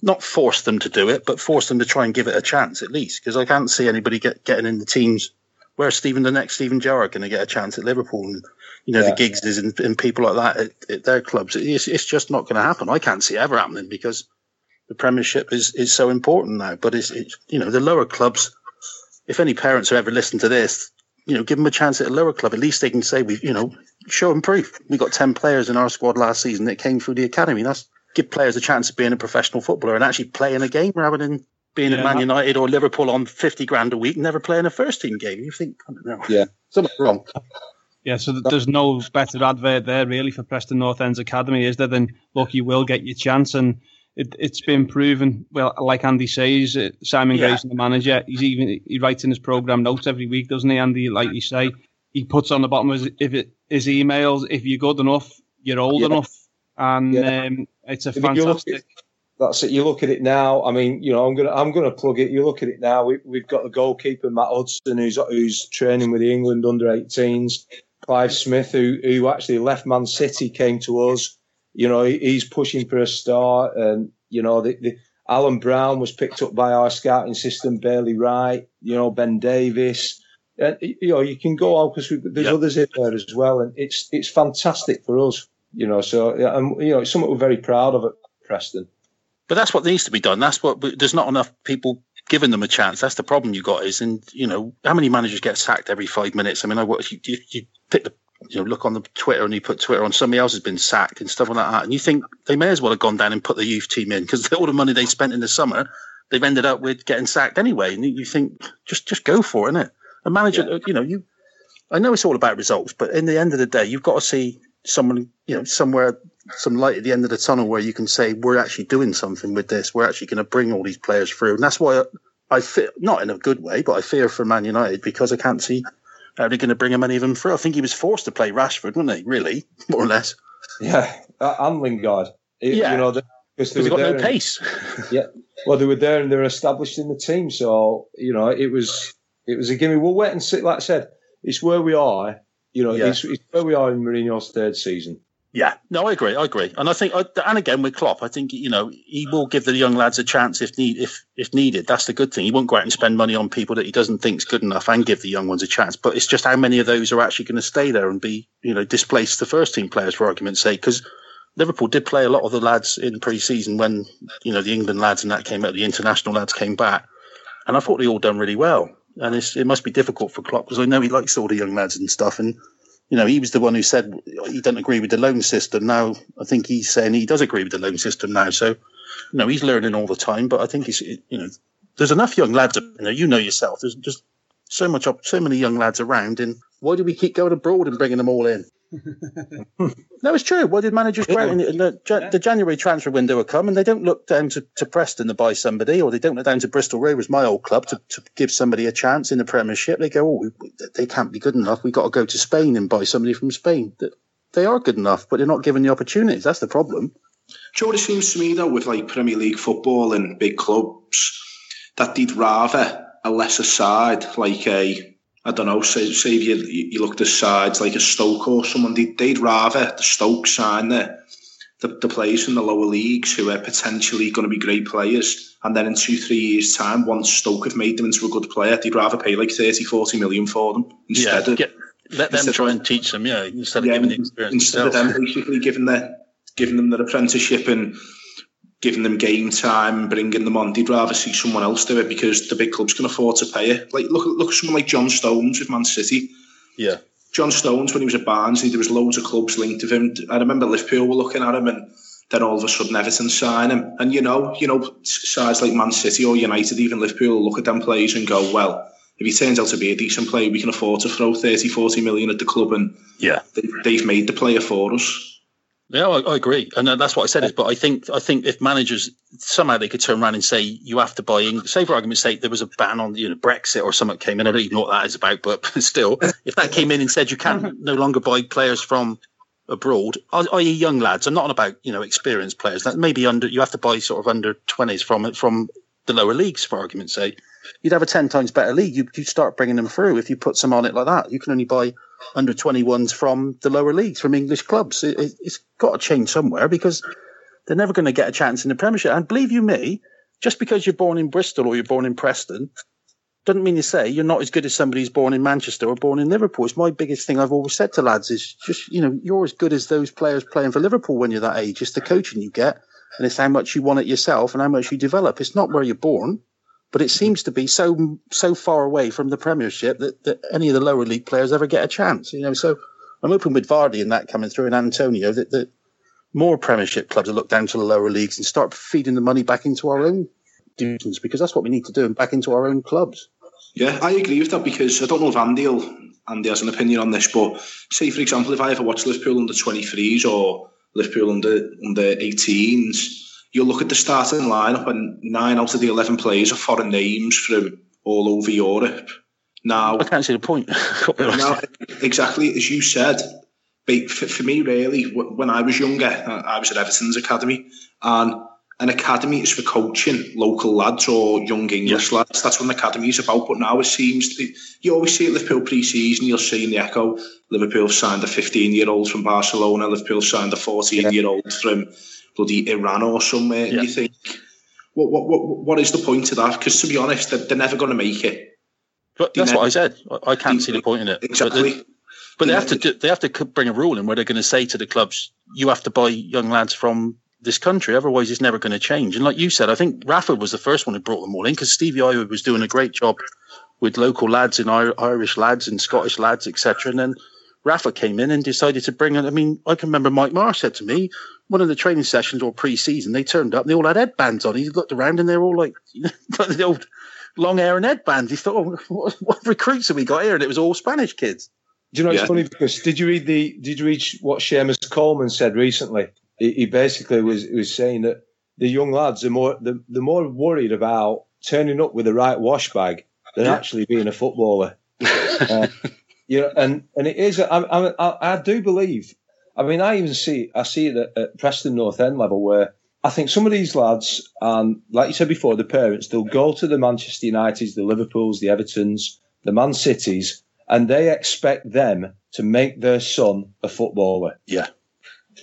not force them to do it, but force them to try and give it a chance at least. Because I can't see anybody get, getting in the teams Where's Steven, the next Steven Gerrard, going to get a chance at Liverpool, and you know Yeah. the Giggses and, and people like that at, at their clubs. It's, it's just not going to happen. I can't see it ever happening because the Premiership is is so important now. But it's, it's you know the lower clubs. If any parents are ever listening to this, you know, give them a chance at a lower club. At least they can say we, you know, show them proof. We got ten players in our squad last season that came through the academy. That's give players a chance of being a professional footballer and actually playing a game rather than being Yeah, at Man United or Liverpool on fifty grand a week, and never playing a first team game. You think, I don't know, Yeah. something's wrong. Yeah, so there's no better advert there really for Preston North End's academy, is there? Than look, you will get your chance, and it, it's been proven. Well, like Andy says, uh, Simon Yeah. Grayson, the manager, he's even he writes in his program notes every week, doesn't he? Andy, like you say, he puts on the bottom of his, if it, his emails, if you're good enough, you're old Yeah. enough, and Yeah. um, it's a If fantastic. at- That's it. You look at it now. I mean, you know, I'm gonna I'm gonna plug it. You look at it now. We, we've got the goalkeeper Matt Hudson, who's who's training with the England under 18s. Clive Smith, who who actually left Man City, came to us. You know, he, he's pushing for a start, and you know, the, the Alan Browne was picked up by our scouting system. Bailey Wright, you know, Ben Davies. And, you know, you can go on because there's Yep. others in there as well, and it's it's fantastic for us. You know, so and you know, it's something we're very proud of at Preston. But that's what needs to be done. That's what there's not enough people giving them a chance. That's the problem you got. Is and you know how many managers get sacked every five minutes? I mean, I watch you, you, you pick the you know look on the Twitter and you put Twitter on somebody else has been sacked and stuff like that, and you think they may as well have gone down and put the youth team in because all the money they spent in the summer, they've ended up with getting sacked anyway. And you think just just go for it, innit? A manager, you know, you. I know it's all about results, but in the end of the day, you've got to see someone, you know, somewhere, some light at the end of the tunnel where you can say we're actually doing something with this. We're actually going to bring all these players through, and that's why I, I fear, not in a good way, but I fear for Man United because I can't see how they're going to bring a many of them through. I think he was forced to play Rashford, wasn't he? Really, more or less, Yeah, uh, and Lingard. It- Yeah. you know, because they because he were got no and- pace. Yeah, well, they were there and they were established in the team. So you know, it was it was a gimme. We'll wait and see. Like I said, it's where we are. You know, Yeah. it's, it's where we are in Mourinho's third season. Yeah, no, I agree. I agree, and I think, uh, and again with Klopp, I think you know he will give the young lads a chance if need if if needed. That's the good thing. He won't go out and spend money on people that he doesn't think's good enough, and give the young ones a chance. But it's just how many of those are actually going to stay there and be you know displaced the first team players for argument's sake because. Liverpool did play a lot of the lads in pre-season when you know the England lads and that came out, the international lads came back, and I thought they all done really well. And it must be difficult for Klopp because I know he likes all the young lads and stuff. And you know, he was the one who said he doesn't agree with the loan system. Now I think he's saying he does agree with the loan system now. So, you know, he's learning all the time. But I think he's, you know, there's enough young lads. You know, you know yourself. There's just so much, so many young lads around. And why do we keep going abroad and bringing them all in? no, it's true. Why did managers go in, in the, the January transfer window will come and they don't look down to, to Preston to buy somebody, or they don't look down to Bristol Rovers, my old club, to, to give somebody a chance in the Premiership. They go, oh, we- they can't be good enough. We've got to go to Spain and buy somebody from Spain. They are good enough, but they're not given the opportunities. That's the problem. Do you know what it seems to me though with like Premier League football and big clubs that they'd rather a lesser side like a I don't know say, say if you you looked at sides like a Stoke or someone they'd, they'd rather the Stoke sign the, the the players from the lower leagues who are potentially going to be great players and then in two three years time once Stoke have made them into a good player they'd rather pay like 30 40 million for them instead of Get, let them try and teach them, yeah, instead of yeah, giving the experience instead of them basically giving their giving them their apprenticeship and giving them game time bringing them on. They'd rather see someone else do it because the big clubs can afford to pay it. Like look at look at someone like John Stones with Man City. Yeah. John Stones when he was at Barnsley, there was loads of clubs linked to him. I remember Liverpool were looking at him and then all of a sudden Everton sign him. And you know, you know, sides like Man City or United, even Liverpool look at them players and go, Well, if he turns out to be a decent player, we can afford to throw 30, 40 million at the club and Yeah. they, they've made the player for us. Yeah, I, I, agree, and uh, that's what I said. Is, but I think I think if managers somehow they could turn around and say you have to buy. English, say for argument's sake, there was a ban on you know Brexit or something came in. I don't even know what that is about, but still, if that came in and said you can no longer buy players from abroad, i.e., young lads. I'm not on about you know experienced players. That maybe under you have to buy sort of under twenties from from the lower leagues, for argument's sake. You'd have a ten times better league. You you start bringing them through if you put some on it like that. You can only buy under 21s from the lower leagues, from English clubs. It, it's got to change somewhere because they're never going to get a chance in the Premiership. And believe you me, just because you're born in Bristol or you're born in Preston doesn't mean to say you're not as good as somebody who's born in Manchester or born in Liverpool. It's my biggest thing I've always said to lads is just, you know, you're as good as those players playing for Liverpool when you're that age. It's the coaching you get and it's how much you want it yourself and how much you develop. It's not where you're born but it seems to be so so far away from the Premiership that, that any of the lower league players ever get a chance. You know, so I'm hoping with Vardy and that coming through and Antonio that, that more Premiership clubs will look down to the lower leagues and start feeding the money back into our own divisions because that's what we need to do and back into our own clubs. Yeah, I agree with that because I don't know if Andy, will, Andy has an opinion on this, but say for example, if I ever watch Liverpool under 23s or Liverpool under under 18s you look at the starting lineup and nine out of the 11 players are foreign names from all over Europe. Now, I can't see the point. now, exactly as you said, for, for me, really, when I was younger, I was at Everton's academy, and an academy is for coaching local lads or young English yeah. lads. That's what an academy is about. But now it seems to be, you always see at Liverpool pre-season, you'll see in the Echo, Liverpool signed a 15-year-old from Barcelona, Liverpool signed a 14-year-old from bloody Iran or somewhere. Yeah. You think, what, what, what, what is the point of that? Because to be honest, they're, they're never going to make it. But that's never, what I said. I can't see the point in it. Exactly. But, but they have to do, they have to bring a rule in where they're going to say to the clubs, you have to buy young lads from this country, otherwise it's never going to change. And like you said, I think Rafa was the first one who brought them all in because Stevie Heighway was doing a great job with local lads and Irish lads and Scottish lads, etc. And then Rafa came in and decided to bring in. I mean, I can remember Mike Marsh said to me, one of the training sessions or pre-season, they turned up and they all had headbands on. He looked around and they're all like, you know, the old long hair and headbands. He thought, oh, what, what, recruits have we got here? And it was all Spanish kids. Do you know, it's yeah. funny because did you read the, did you read what Seamus Coleman said recently? He, he basically was, was saying that the young lads are more, the, they're more worried about turning up with the right wash bag than yeah. actually being a footballer. uh, you know, and, and it is, I, I, I do believe I mean, I even see I see it at, at Preston North End level where I think some of these lads, and like you said before, the parents, they'll go to the Manchester Uniteds, the Liverpools, the Evertons, the Man Cities, and they expect them to make their son a footballer. Yeah.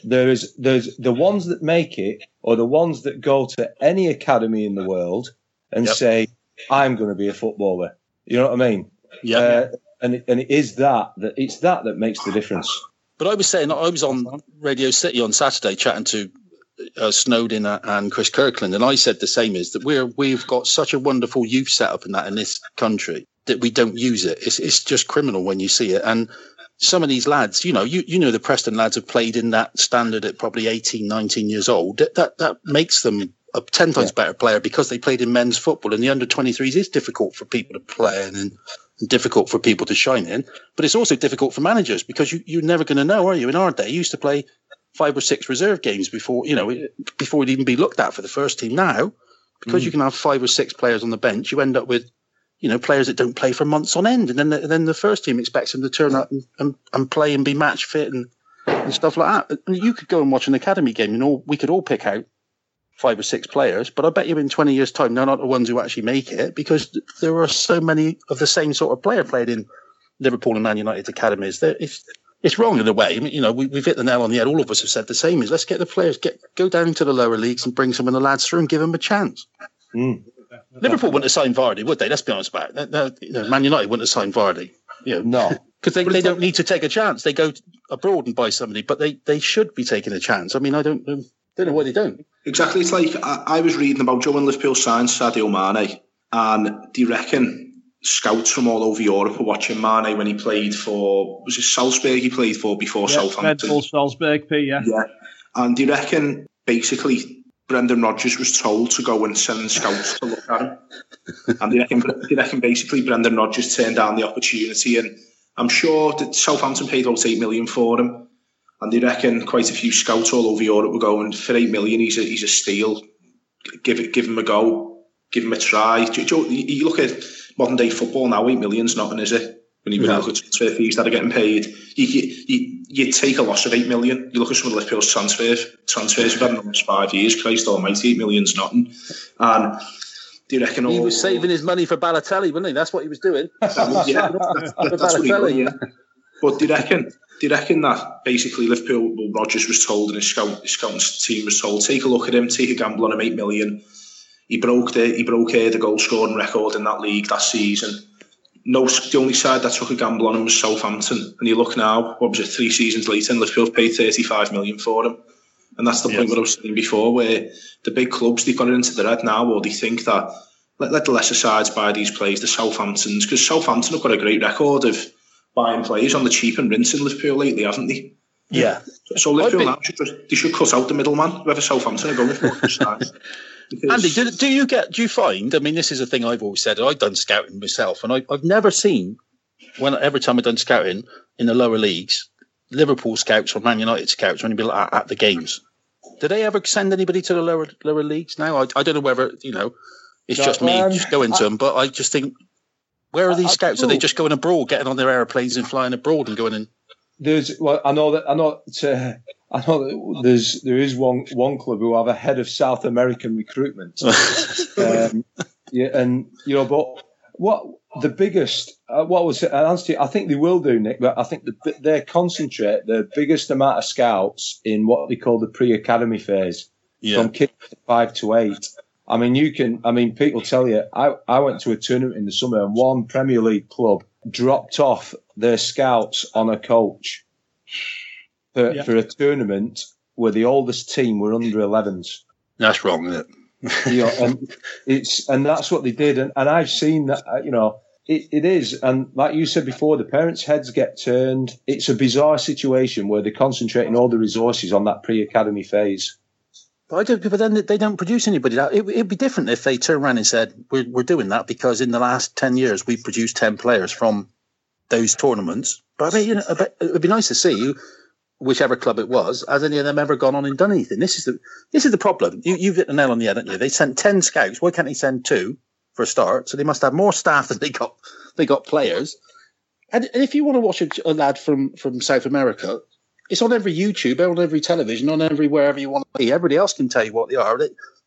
There is there's the ones that make it, or the ones that go to any academy in the world and yep. say, "I'm going to be a footballer." You know what I mean? Yeah. Uh, and it, and it is that that it's that that makes the difference. But I was saying, I was on Radio City on Saturday chatting to uh, Snowden and Chris Kirkland, and I said the same: is that we're we've got such a wonderful youth setup in that in this country that we don't use it. It's it's just criminal when you see it. And some of these lads, you know, you you know the Preston lads have played in that standard at probably 18, 19 years old. That that, that makes them a ten times yeah. better player because they played in men's football. And the under 23s is difficult for people to play in. And difficult for people to shine in, but it's also difficult for managers because you, you're never going to know, are you? In our day, you used to play five or six reserve games before, you know, before it'd even be looked at for the first team. Now, because mm. you can have five or six players on the bench, you end up with, you know, players that don't play for months on end. And then the, then the first team expects them to turn up and, and, and play and be match fit and, and stuff like that. And you could go and watch an academy game and all, we could all pick out five or six players, but I bet you in 20 years' time, they're not the ones who actually make it because there are so many of the same sort of player played in Liverpool and Man United academies. It's, it's wrong in a way. I mean, you know, we, have hit the nail on the head. All of us have said the same is let's get the players, get go down into the lower leagues and bring some of the lads through and give them a chance. Mm. Liverpool wouldn't have signed Vardy, would they? Let's be honest about it. you know, Man United wouldn't have signed Vardy. You know, no. Because they, they don't need to take a chance. They go abroad and buy somebody, but they, they should be taking a chance. I mean, I don't, don't know why they don't. Exactly. It's like I, I was reading about Joe and Liverpool signed Sadio Mane, and do you reckon scouts from all over Europe were watching Mane when he played for was it Salzburg he played for before yeah, Southampton? Red Bull Salzburg, P, yeah. Yeah. And do you reckon basically Brendan Rodgers was told to go and send scouts to look at him? and do you, reckon, do you reckon basically Brendan Rodgers turned down the opportunity and I'm sure that Southampton paid about eight million for him and they reckon quite a few scouts all over Europe were going for eight million. He's a he's a steal. Give it, give him a go, give him a try. You, you look at modern day football now. Eight million's nothing, is it? When you no. look at transfer fees that are getting paid, you, you, you take a loss of eight million. You look at some of Liverpool's transfers. Transfers we've had in the last five years. Christ Almighty, eight million's nothing. And do you reckon? He was saving his money for Balotelli, wasn't he? That's what he was doing. yeah, that, that's what he yeah. But do you reckon? Do you reckon that basically Liverpool, well, Rodgers was told and his, scout, his scouting team was told, take a look at him, take a gamble on him, eight million. He broke the he broke uh, the goal scoring record in that league that season. No, the only side that took a gamble on him was Southampton. And you look now, what was it, three seasons later, and Liverpool paid 35 million for him. And that's the yes. point what I was saying before, where the big clubs, they've got it into their head now, or they think that let, let the lesser sides buy these players, the Southamptons, because Southampton have got a great record of buying players on the cheap and rinsing Liverpool lately, haven't they? Yeah. So Liverpool now should just, they should cut out the middleman, whoever Southampton are going for. Andy, do, do, you get? Do you find? I mean, this is a thing I've always said. I've done scouting myself, and I, have never seen when every time I've done scouting in the lower leagues, Liverpool scouts or Man United scouts or anybody like at, at the games. Do they ever send anybody to the lower lower leagues now? I, I don't know whether you know it's no, just me um, just going to them, but I just think where are these I, scouts? I, are they just going abroad, getting on their aeroplanes and flying abroad and going in? There's well, I know that I know to, I know that there's there is one one club who have a head of South American recruitment. um, yeah, and you know, but what the biggest uh, what was it? Answer, I think they will do, Nick, but I think the, they concentrate the biggest amount of scouts in what they call the pre-academy phase, yeah. from kids five to eight. I mean, you can. I mean, people tell you. I I went to a tournament in the summer, and one Premier League club dropped off their scouts on a coach for, yeah. for a tournament where the oldest team were under 11s. That's wrong, isn't it? you know, and it's and that's what they did, and, and I've seen that. Uh, you know, it, it is, and like you said before, the parents' heads get turned. It's a bizarre situation where they're concentrating all the resources on that pre-academy phase. But I don't. But then they don't produce anybody. It, would be different if they turned around and said, "We're we're doing that because in the last ten years we've produced ten players from those tournaments." But I mean, you know, it would be nice to see whichever club it was. Has any of them ever gone on and done anything? This is the this is the problem. You, you've hit the nail on the head, haven't you? They sent ten scouts. Why can't they send two for a start? So they must have more staff than they got. They got players. And, and if you want to watch a, a lad from from South America, it's on every YouTube, on every television, on every wherever you want to be. Everybody else can tell you what they are.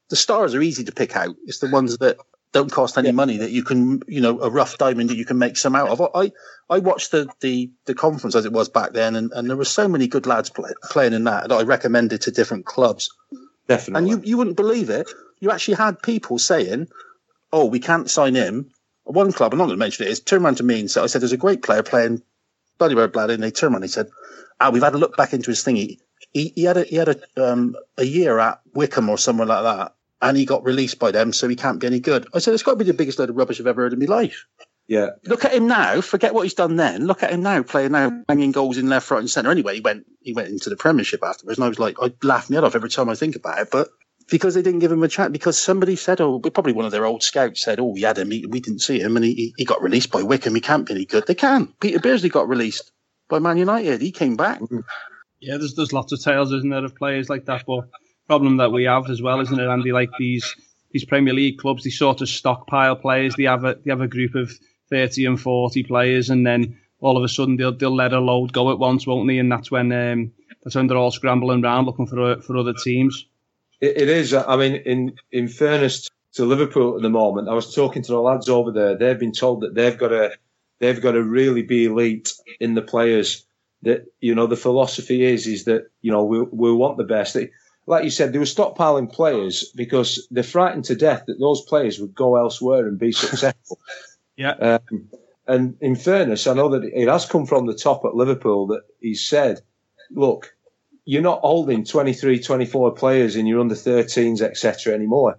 The stars are easy to pick out. It's the ones that don't cost any yeah. money that you can, you know, a rough diamond that you can make some out of. I, I watched the, the, the conference as it was back then, and, and there were so many good lads play, playing in that that I recommended to different clubs. Definitely. And you, you wouldn't believe it. You actually had people saying, oh, we can't sign him. One club, I'm not going to mention it, is turned around to me and said, I said, there's a great player playing Bloody Bird Blood, and they turned around and he said, ah, we've had a look back into his thing. He, he, he had a, he had a, um, a year at Wycombe or somewhere like that, and he got released by them, so he can't be any good. I said, it's got to be the biggest load of rubbish I've ever heard in my life. Yeah. Look at him now. Forget what he's done then. Look at him now, playing now, banging goals in left, right, and centre. Anyway, he went he went into the Premiership afterwards, and I was like, I laugh my head off every time I think about it. But because they didn't give him a chance, because somebody said, oh, probably one of their old scouts said, oh, we had him, he, we didn't see him, and he, he got released by Wycombe. He can't be any good. They can. Peter Beardsley got released by Man United. He came back. Mm-hmm. Yeah, there's there's lots of tales, isn't there, of players like that. But problem that we have as well, isn't it, Andy? Like these these Premier League clubs, they sort of stockpile players. They have a they have a group of thirty and forty players, and then all of a sudden they'll they'll let a load go at once, won't they? And that's when um, that's when they're all scrambling around looking for for other teams. It, it is. I mean, in in fairness to Liverpool at the moment, I was talking to the lads over there. They've been told that they've got to they've got to really be elite in the players that you know the philosophy is is that you know we we want the best. They, like you said, they were stockpiling players because they're frightened to death that those players would go elsewhere and be successful. yeah. Um, and in fairness, I know that it has come from the top at Liverpool that he said, look, you're not holding 23, 24 players in your under 13s, etc. anymore.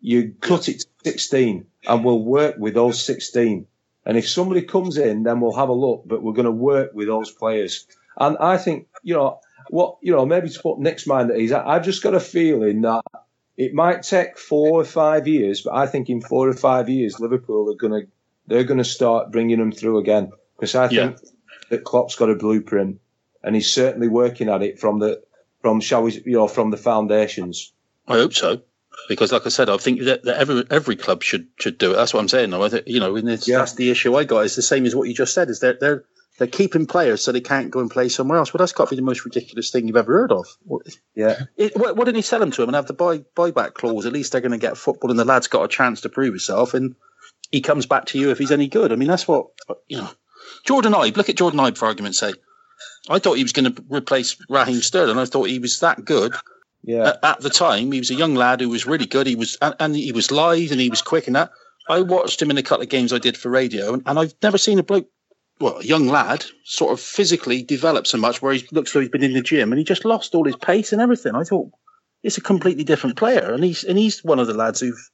You cut it to 16 and we'll work with those 16 and if somebody comes in, then we'll have a look, but we're going to work with those players. And I think, you know, what, you know, maybe to put Nick's mind at ease, I've just got a feeling that it might take four or five years, but I think in four or five years, Liverpool are going to, they're going to start bringing them through again. Because I think yeah. that Klopp's got a blueprint and he's certainly working at it from the from shall we you know from the foundations. I hope so, because like I said, I think that, that every every club should should do it. That's what I'm saying. Though, I think, you know, Yeah. that's the issue I got. It's the same as what you just said. Is they're they're they're keeping players so they can't go and play somewhere else. Well, that's got to be the most ridiculous thing you've ever heard of. Yeah, it, why, why didn't he sell them to him and have the buy buyback clause? At least they're going to get football, and the lad's got a chance to prove himself, and he comes back to you if he's any good. I mean, that's what you know. Jordan Ibe, look at Jordan Ibe for argument's sake. I thought he was going to replace Raheem Sterling. I thought he was that good yeah, at, at the time. He was a young lad who was really good. He was and, and he was live and he was quick and that. I watched him in a couple of games I did for radio, and, and I've never seen a bloke, well, a young lad, sort of physically develop so much where he looks like he's been in the gym and he just lost all his pace and everything. I thought it's a completely different player, and he's and he's one of the lads who've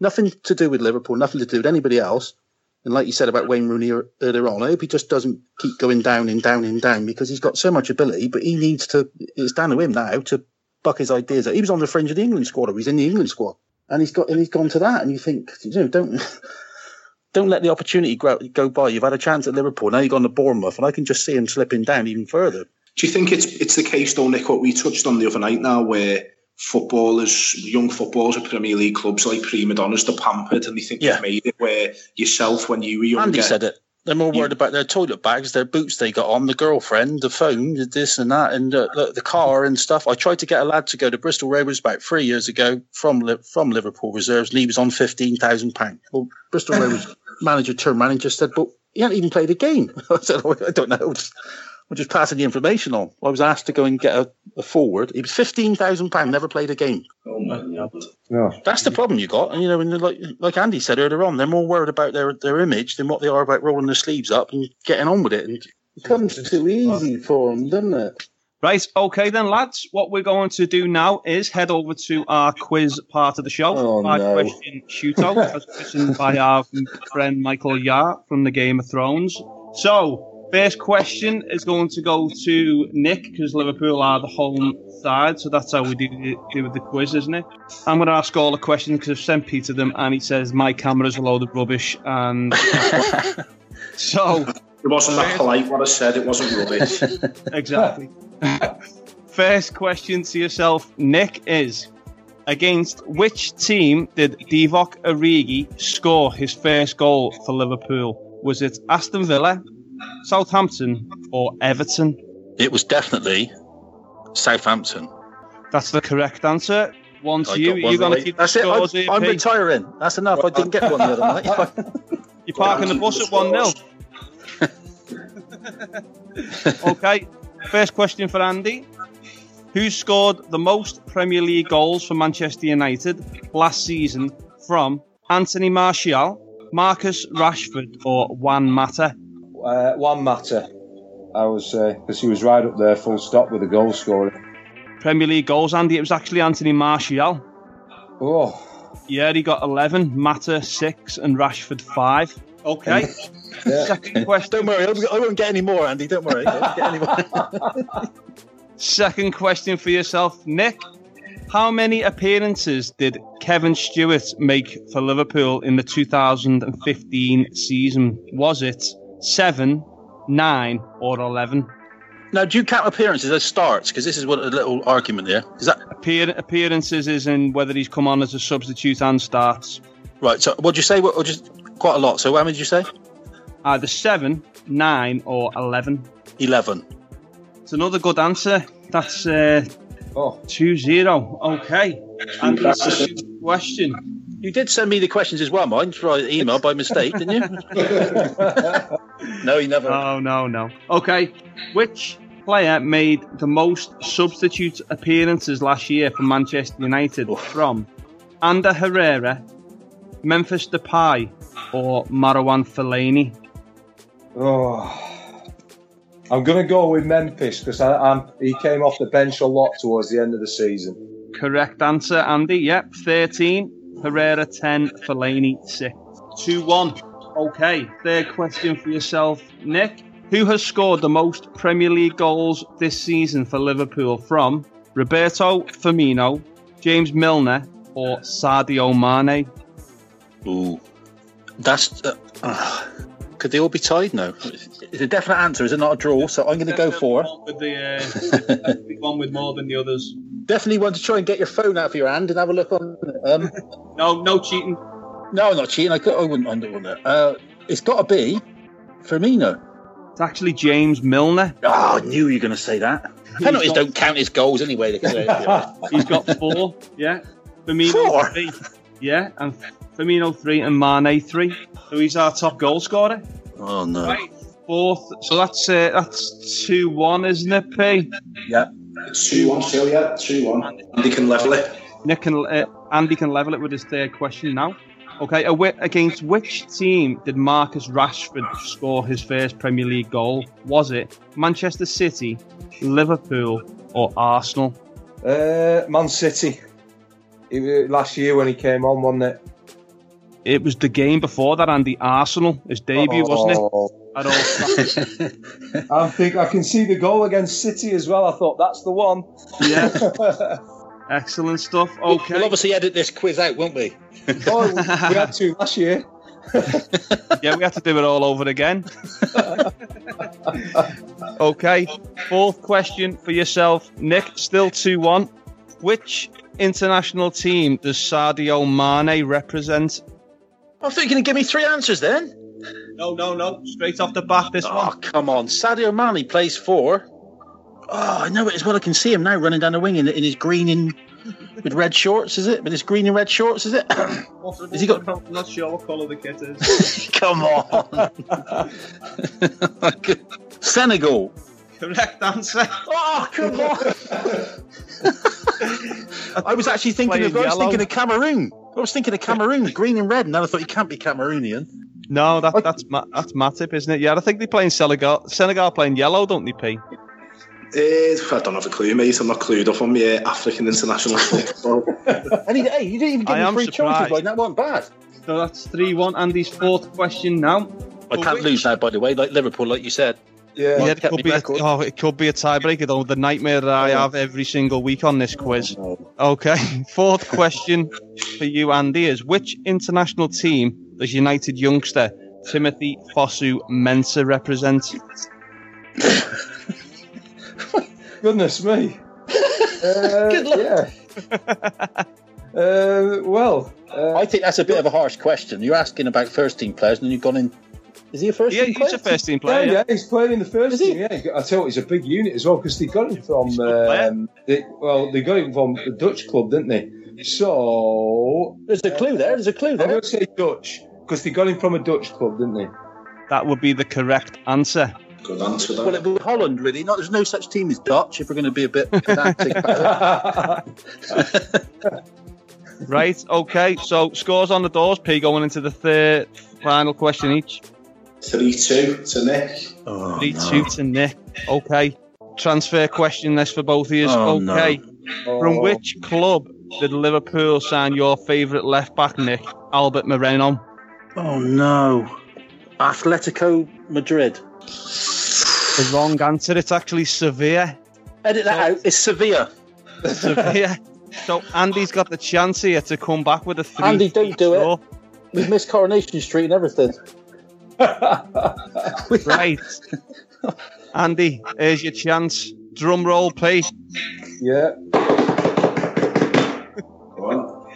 nothing to do with Liverpool, nothing to do with anybody else. And like you said about Wayne Rooney earlier on, I hope he just doesn't keep going down and down and down because he's got so much ability, but he needs to. It's down to him now to buck his ideas. out. He was on the fringe of the England squad, or he's in the England squad, and he's got and he's gone to that. And you think, you know, don't don't let the opportunity go, go by. You've had a chance at Liverpool, now you've gone to Bournemouth, and I can just see him slipping down even further. Do you think it's it's the case though, Nick? What we touched on the other night now, where footballers, young footballers at Premier League clubs like prima donnas, they're pampered, and they think Yeah. you've made it. Where yourself, when you were younger, Andy said it. They're more worried about their toilet bags, their boots they got on, the girlfriend, the phone, this and that, and uh, the, the car and stuff. I tried to get a lad to go to Bristol Rovers about three years ago from from Liverpool reserves, and he was on fifteen thousand pounds. Well, Bristol Rovers manager turned around and just said, "But he hadn't even played a game." I said, oh, "I don't know." Just, I'm passing the information on. I was asked to go and get a, a forward. He was fifteen thousand pounds, never played a game. Oh my God. no, That's the problem you got. And you know, and like like Andy said earlier on, they're more worried about their their image than what they are about rolling their sleeves up and getting on with it. And it comes too easy for them, doesn't it? Right, okay then, lads. What we're going to do now is head over to our quiz part of the show. Oh, Five no. question shootout, as questioned by our friend Michael Yar from the Game of Thrones. So, first question is going to go to Nick because Liverpool are the home side, so that's how we do, do with the quiz, isn't it? I'm going to ask all the questions because I've sent Peter them, and he says my camera's a load of rubbish, and so It wasn't that polite what I said. It wasn't rubbish. exactly. First question to yourself, Nick, is against which team did Divock Origi score his first goal for Liverpool? Was it Aston Villa, Southampton, or Everton? It was definitely Southampton. That's the correct answer. One to I you. got one You're going to right. keep the That's it. I'm, here, I'm retiring. That's enough. I didn't get one the other night. You're parking the bus at 1 0. okay. First question for Andy. Who scored the most Premier League goals for Manchester United last season from Anthony Martial, Marcus Rashford, or Juan Mata? Uh, Juan Mata. I was because he was right up there, full stop with the goal scoring. Premier League goals, Andy. It was actually Anthony Martial. Oh, Yeah, he got 11, Mata 6, and Rashford 5. Okay. yeah. Second question. Don't worry. I won't- I won't get any more, Andy. Don't worry. I won't get any more. Second question for yourself, Nick. How many appearances did Kevin Stewart make for Liverpool in the 2015 season? Was it seven, nine, or 11? now, do you count appearances as starts? Because this is what a little argument there. Is that Appear- appearances is in whether he's come on as a substitute and starts. right? So, what'd you say? What, or just quite a lot. So, how many did you say? Either seven, nine, or 11. Eleven. It's another good answer. That's uh, Oh, 2 0. Okay. And the second question. You did send me the questions as well, mine, by email by mistake, didn't you? no, you never. Oh, no, no. Okay. Which player made the most substitute appearances last year for Manchester United from Ander Herrera, Memphis Depay, or Marwan Fellaini? oh. I'm gonna go with Memphis because I'm. He came off the bench a lot towards the end of the season. Correct answer, Andy. Yep, 13. Herrera 10, Fellaini 6. 2 1. Okay, third question for yourself, Nick. Who has scored the most Premier League goals this season for Liverpool from Roberto Firmino, James Milner, or Sadio Mane? Ooh, that's Could they all be tied? No. It's a definite answer. Is it not a draw? So I'm going to go for With the uh, one with more than the others. Definitely want to try and get your phone out of your hand and have a look on. Um, No, no cheating. no, I'm not cheating. I, could, I wouldn't undo on that. Uh, it's got to be Firmino. It's actually James Milner. Oh, I knew you were going to say that. Penalties got- don't count as goals anyway. He's got four. Yeah. Firmino Four? three. Yeah, and Firmino three and Mane three. So he's our top goal scorer. oh no. Right. Fourth. So that's uh, that's two one, isn't it, P? Yeah. Two one still, yeah. Two one. And they can level it. Nick can uh, Andy can level it with his third question now. Okay, against which team did Marcus Rashford score his first Premier League goal? Was it Manchester City, Liverpool, or Arsenal? Uh, Man City. It last year when he came on, wasn't it? It was the game before that, Andy. Arsenal, his debut, wasn't it? At all. I think I can see the goal against City as well. I thought that's the one. yeah, excellent stuff. Okay, We'll obviously edit this quiz out, won't we? oh, we had to last year. yeah, we had to do it all over again. okay, fourth question for yourself, Nick. Still 2 1. Which international team does Sadio Mane represent? I thought you were going to give me three answers then. No, no, no. Straight off the bat, this oh, one. Oh, come on. Sadio Mane plays for. Oh, I know it as well. I can see him now running down the wing in, in his green and with red shorts, is it? With his green and red shorts, is it? one. Has he got- I'm not sure what colour the kit is. Come on. Senegal. Correct answer. Oh, come on. I was actually thinking of, I was thinking of Cameroon. I was thinking of Cameroon, green and red, and then I thought you can't be Cameroonian. No, that, that's Ma- that's Matip, isn't it? Yeah, I think they play in Senegal. Senegal playing yellow, don't they, P? Uh, I don't have a clue, mate. I'm not clued up on my uh, African international football. And he, hey, you didn't even give I me three surprised. choices, like that wasn't bad. So that's 3 1. Andy's fourth question now. I can't lose now, by the way, like Liverpool, like you said. Yeah. Yeah, it could be a, oh, it could be a tiebreaker though. The nightmare that I have every single week on this quiz. Okay, fourth question for you, Andy, is which international team does United youngster Timothy Fosu Mensah represent? Goodness me. Uh, Good luck. Yeah. uh, well, uh, I think that's a bit of a harsh question. You're asking about first team players, and you've gone in. Is he a first Yeah, team he's player? a first team yeah, player. yeah, he's playing in the first team. Yeah, I tell you, he's a big unit as well because they got him from. He's a good player. Um, they, well, they got him from the Dutch club, didn't they? So There's a clue there. There's a clue I'm there. going to say Dutch because they got him from a Dutch club, didn't they? That would be the correct answer. Good answer, that. Well, it was Holland, really. Not, there's no such team as Dutch. If we're going to be a bit pedantic about it. Right, okay, so scores on the doors, P going into the third final question each. 3 2 to Nick. Oh, 3 no. 2 to Nick. Okay. Transfer question list for both of you. Oh, no. okay. From Oh, which club did Liverpool sign your favourite left back, Nick? Albert Moreno. Oh no. Atletico Madrid. The wrong answer. It's actually Sevilla. Edit that out. It's Sevilla. Sevilla. So Andy's got the chance here to come back with a three. Andy, don't do it. We've missed Coronation Street and everything. Right. Andy, here's your chance. Drum roll, please. yeah. Go on.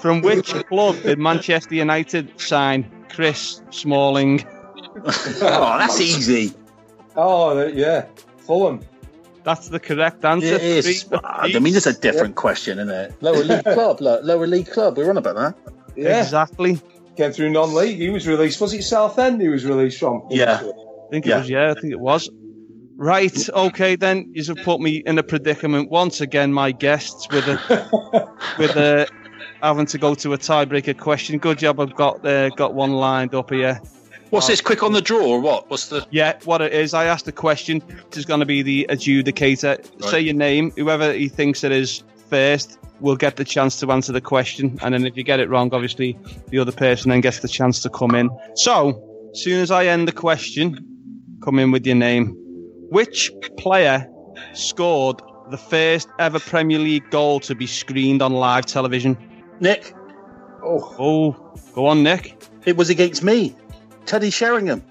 From which club did Manchester United sign Chris Smalling? Oh, that's easy. Oh, yeah. Fulham. That's the correct answer. It is. Three- ah, I mean, it's a different question, isn't it? Lower league club, look, lower league club. We're on about that. Yeah. Exactly. Came through non-league. He was released. Was it Southend? He was released from. Yeah. I think Yeah. it was, yeah, I think it was. Right, okay, then you have put me in a predicament once again, my guests, with a with a having to go to a tiebreaker question. Good job, I've got uh, got one lined up here. What's this? Quick on the draw or what? What's the? Yeah, what it is, I asked a question. This is going to be the adjudicator. Say your name. Whoever he thinks it is first will get the chance to answer the question, and then if you get it wrong, obviously the other person then gets the chance to come in. So, as soon as I end the question, come in with your name. Which player scored the first ever Premier League goal to be screened on live television? Nick, Oh, Oh, go on, Nick. it was against me. Teddy Sheringham.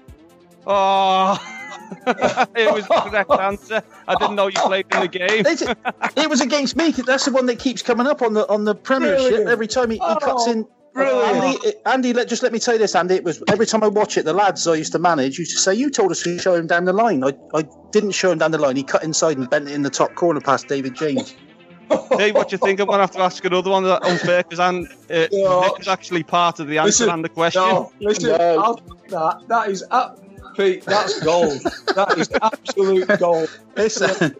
Oh, it was the correct answer. I didn't know you played in the game. It, it was against me. That's the one that keeps coming up on the on the Premiership Brilliant. every time he, he Oh, cuts in. brilliant. Andy, Andy, let, just let me tell you this, Andy. It was every time I watch it, the lads I used to manage used to say, "You told us to show him down the line." I, I didn't show him down the line. He cut inside and bent it in the top corner past David James. Hey, what do you think? I'm going to have to ask another one that's unfair because uh, No. Nick is actually part of the answer Listen, and the question. No, listen, No. I'll, that that is up, Pete. That's gold. that is absolute gold. It's, uh,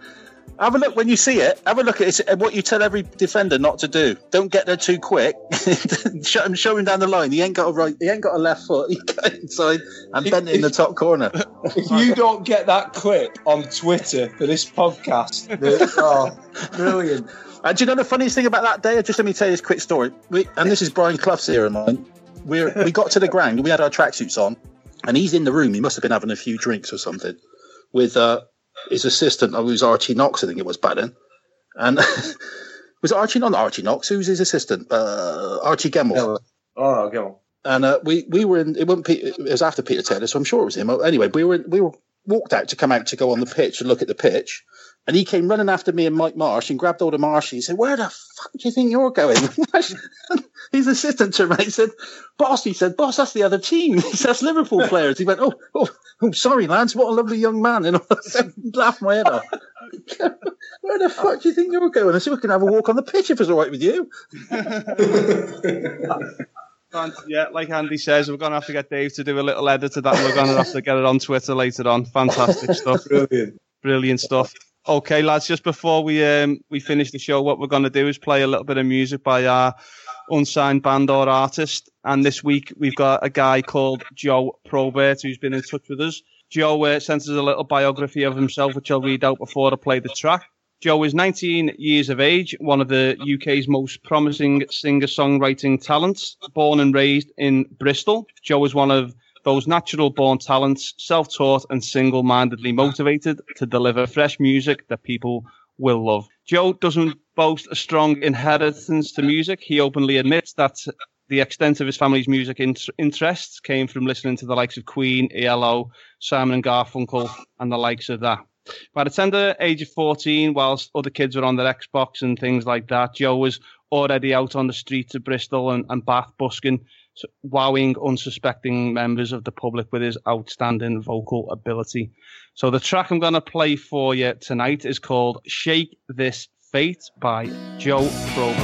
have a look when you see it. Have a look at it. What you tell every defender not to do. Don't get there too quick. show him, show him down the line. He ain't got a right. He ain't got a left foot. He cut inside and bent in the top corner. If you don't get that clip on Twitter for this podcast, oh, brilliant. And do you know the funniest thing about that day? Just let me tell you this quick story. We, and this is Brian Clough's here of mine. We're, we got to the ground, we had our tracksuits on, and he's in the room. He must have been having a few drinks or something with uh, his assistant, who was Archie Knox, I think it was back then. And was Archie? Not Archie Knox. Who was his assistant? Uh, Archie Gemmill. Oh, on. And uh, we we were in. It wasn't. Peter, it was after Peter Taylor, so I'm sure it was him. Anyway, we were we were walked out to come out to go on the pitch and look at the pitch. And he came running after me and Mike Marsh and grabbed hold of Marsh. He said, "Where the fuck do you think you're going?" His assistant turned around. He said, "Boss," he said, "Boss, that's the other team. He said, That's Liverpool players." He went, "Oh, oh, oh, sorry, lads. What a lovely young man." And I laughed my head off. Where the fuck do you think you're going? I said, "We can have a walk on the pitch if it's all right with you." And, yeah, like Andy says, we're going to have to get Dave to do a little edit to that. and We're going to have to get it on Twitter later on. Fantastic stuff. Brilliant. Brilliant stuff. Okay, lads, just before we um we finish the show, what we're going to do is play a little bit of music by our unsigned band or artist. And this week we've got a guy called Joe Probert who's been in touch with us. Joe uh, sent us a little biography of himself, which I'll read out before I play the track. Joe is 19 years of age, one of the UK's most promising singer-songwriting talents. Born and raised in Bristol, Joe is one of those natural born talents, self taught and single mindedly motivated to deliver fresh music that people will love. Joe doesn't boast a strong inheritance to music. He openly admits that the extent of his family's music in- interests came from listening to the likes of Queen, ELO, Simon and Garfunkel, and the likes of that. By the tender age of 14, whilst other kids were on their Xbox and things like that, Joe was already out on the streets of Bristol and, and Bath busking wowing unsuspecting members of the public with his outstanding vocal ability. So the track I'm going to play for you tonight is called Shake This Fate by Joe Probert.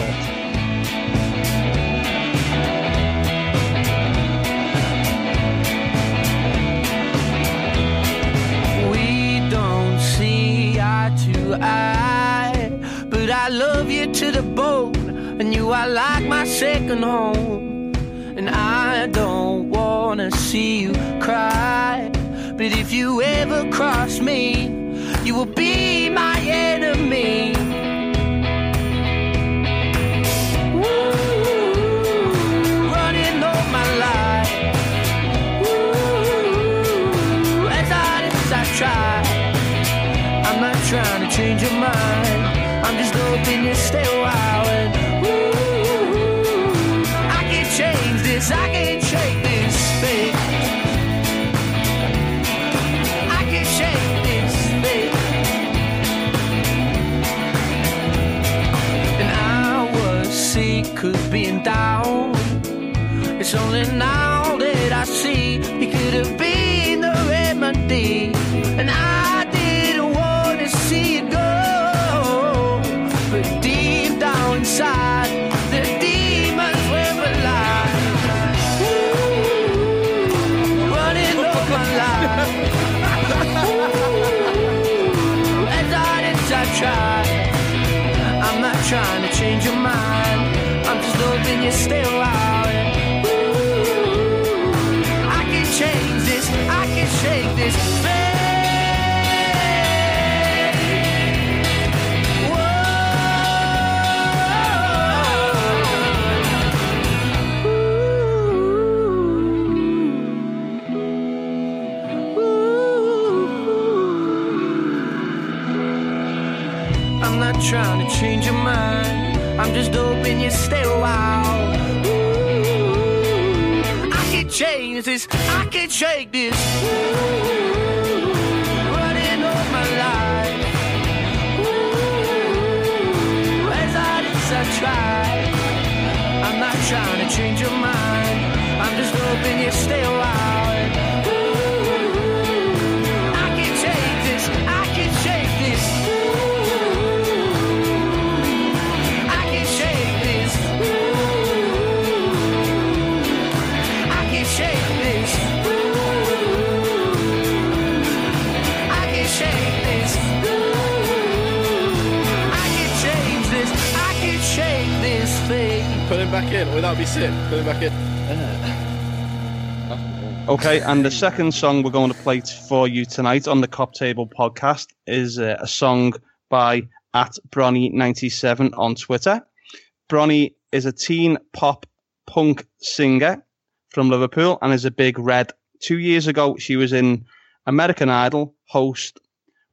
We don't see eye to eye, but I love you to the bone, and you are like my second home. And I don't wanna see you cry, but if you ever cross me, you will be my enemy. Try, I'm not trying to change your mind. I'm just hoping you stay a while. And ooh, I can change this. I can shake this fate. I can shake this sick of being down. It's only now not trying to change your mind. I'm just hoping you stay a while. Ooh, I can change this. I can shake this. Ooh, running all my life. Ooh, as hard as I try, I'm not trying to change your mind. I'm just hoping you stay a while. Pulling back in. Oh, or that be sick? Pulling back in. Okay, and the second song we're going to play for you tonight on the Kop Table podcast is uh, a song by at Bronny97 on Twitter. Bronny is a teen pop punk singer from Liverpool and is a big red. Two years ago, she was in American Idol host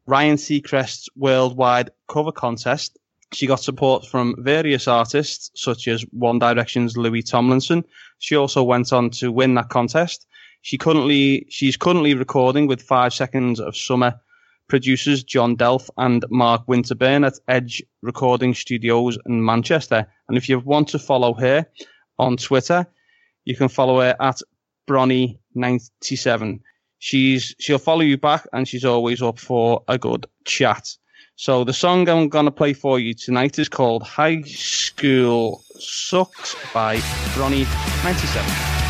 Ryan Seacrest's Worldwide Cover Contest she got support from various artists, such as One Direction's Louis Tomlinson. She also went on to win that contest. She currently she's currently recording with Five Seconds of Summer producers John Delph and Mark Winterburn at Edge Recording Studios in Manchester. And if you want to follow her on Twitter, you can follow her at Bronny97. She's she'll follow you back and she's always up for a good chat. So the song I'm going to play for you tonight is called High School Sucks by Ronnie 97.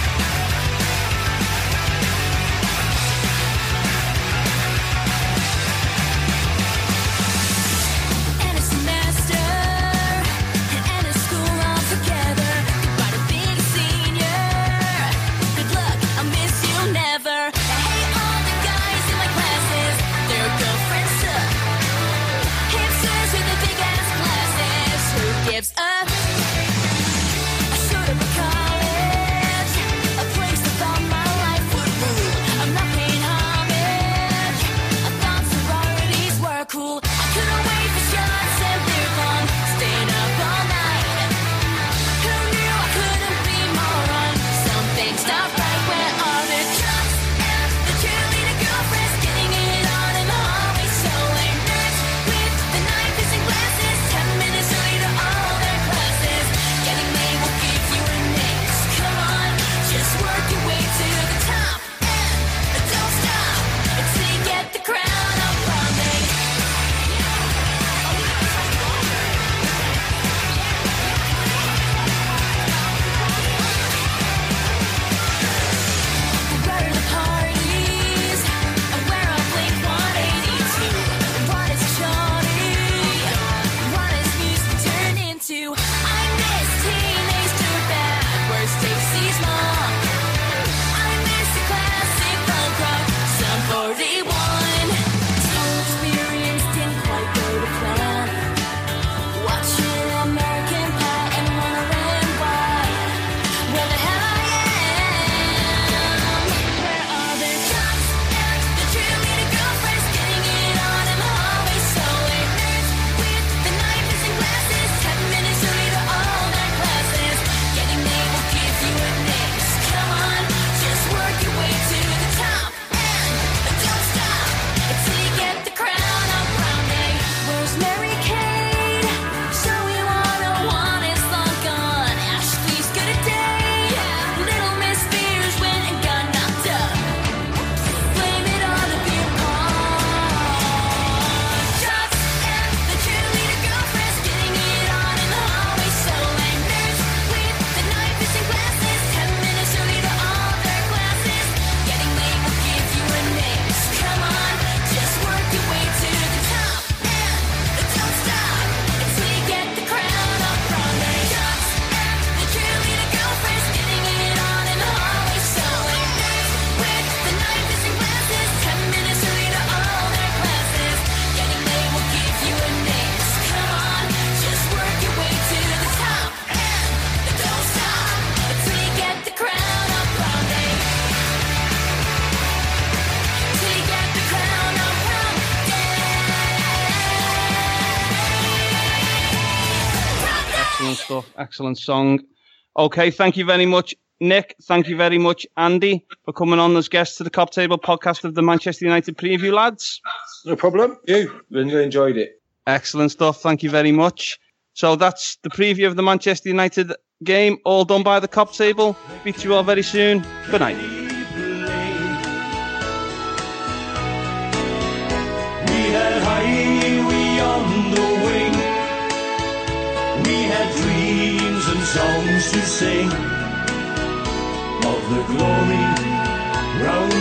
excellent song. Okay, thank you very much, Nick. Thank you very much, Andy, for coming on as guests to the Kop Table podcast of the Manchester United preview, lads. No problem. You really enjoyed it. Excellent stuff. Thank you very much. So that's the preview of the Manchester United game, all done by the Kop Table. Meet you all very soon. Good night. Sing of the glory round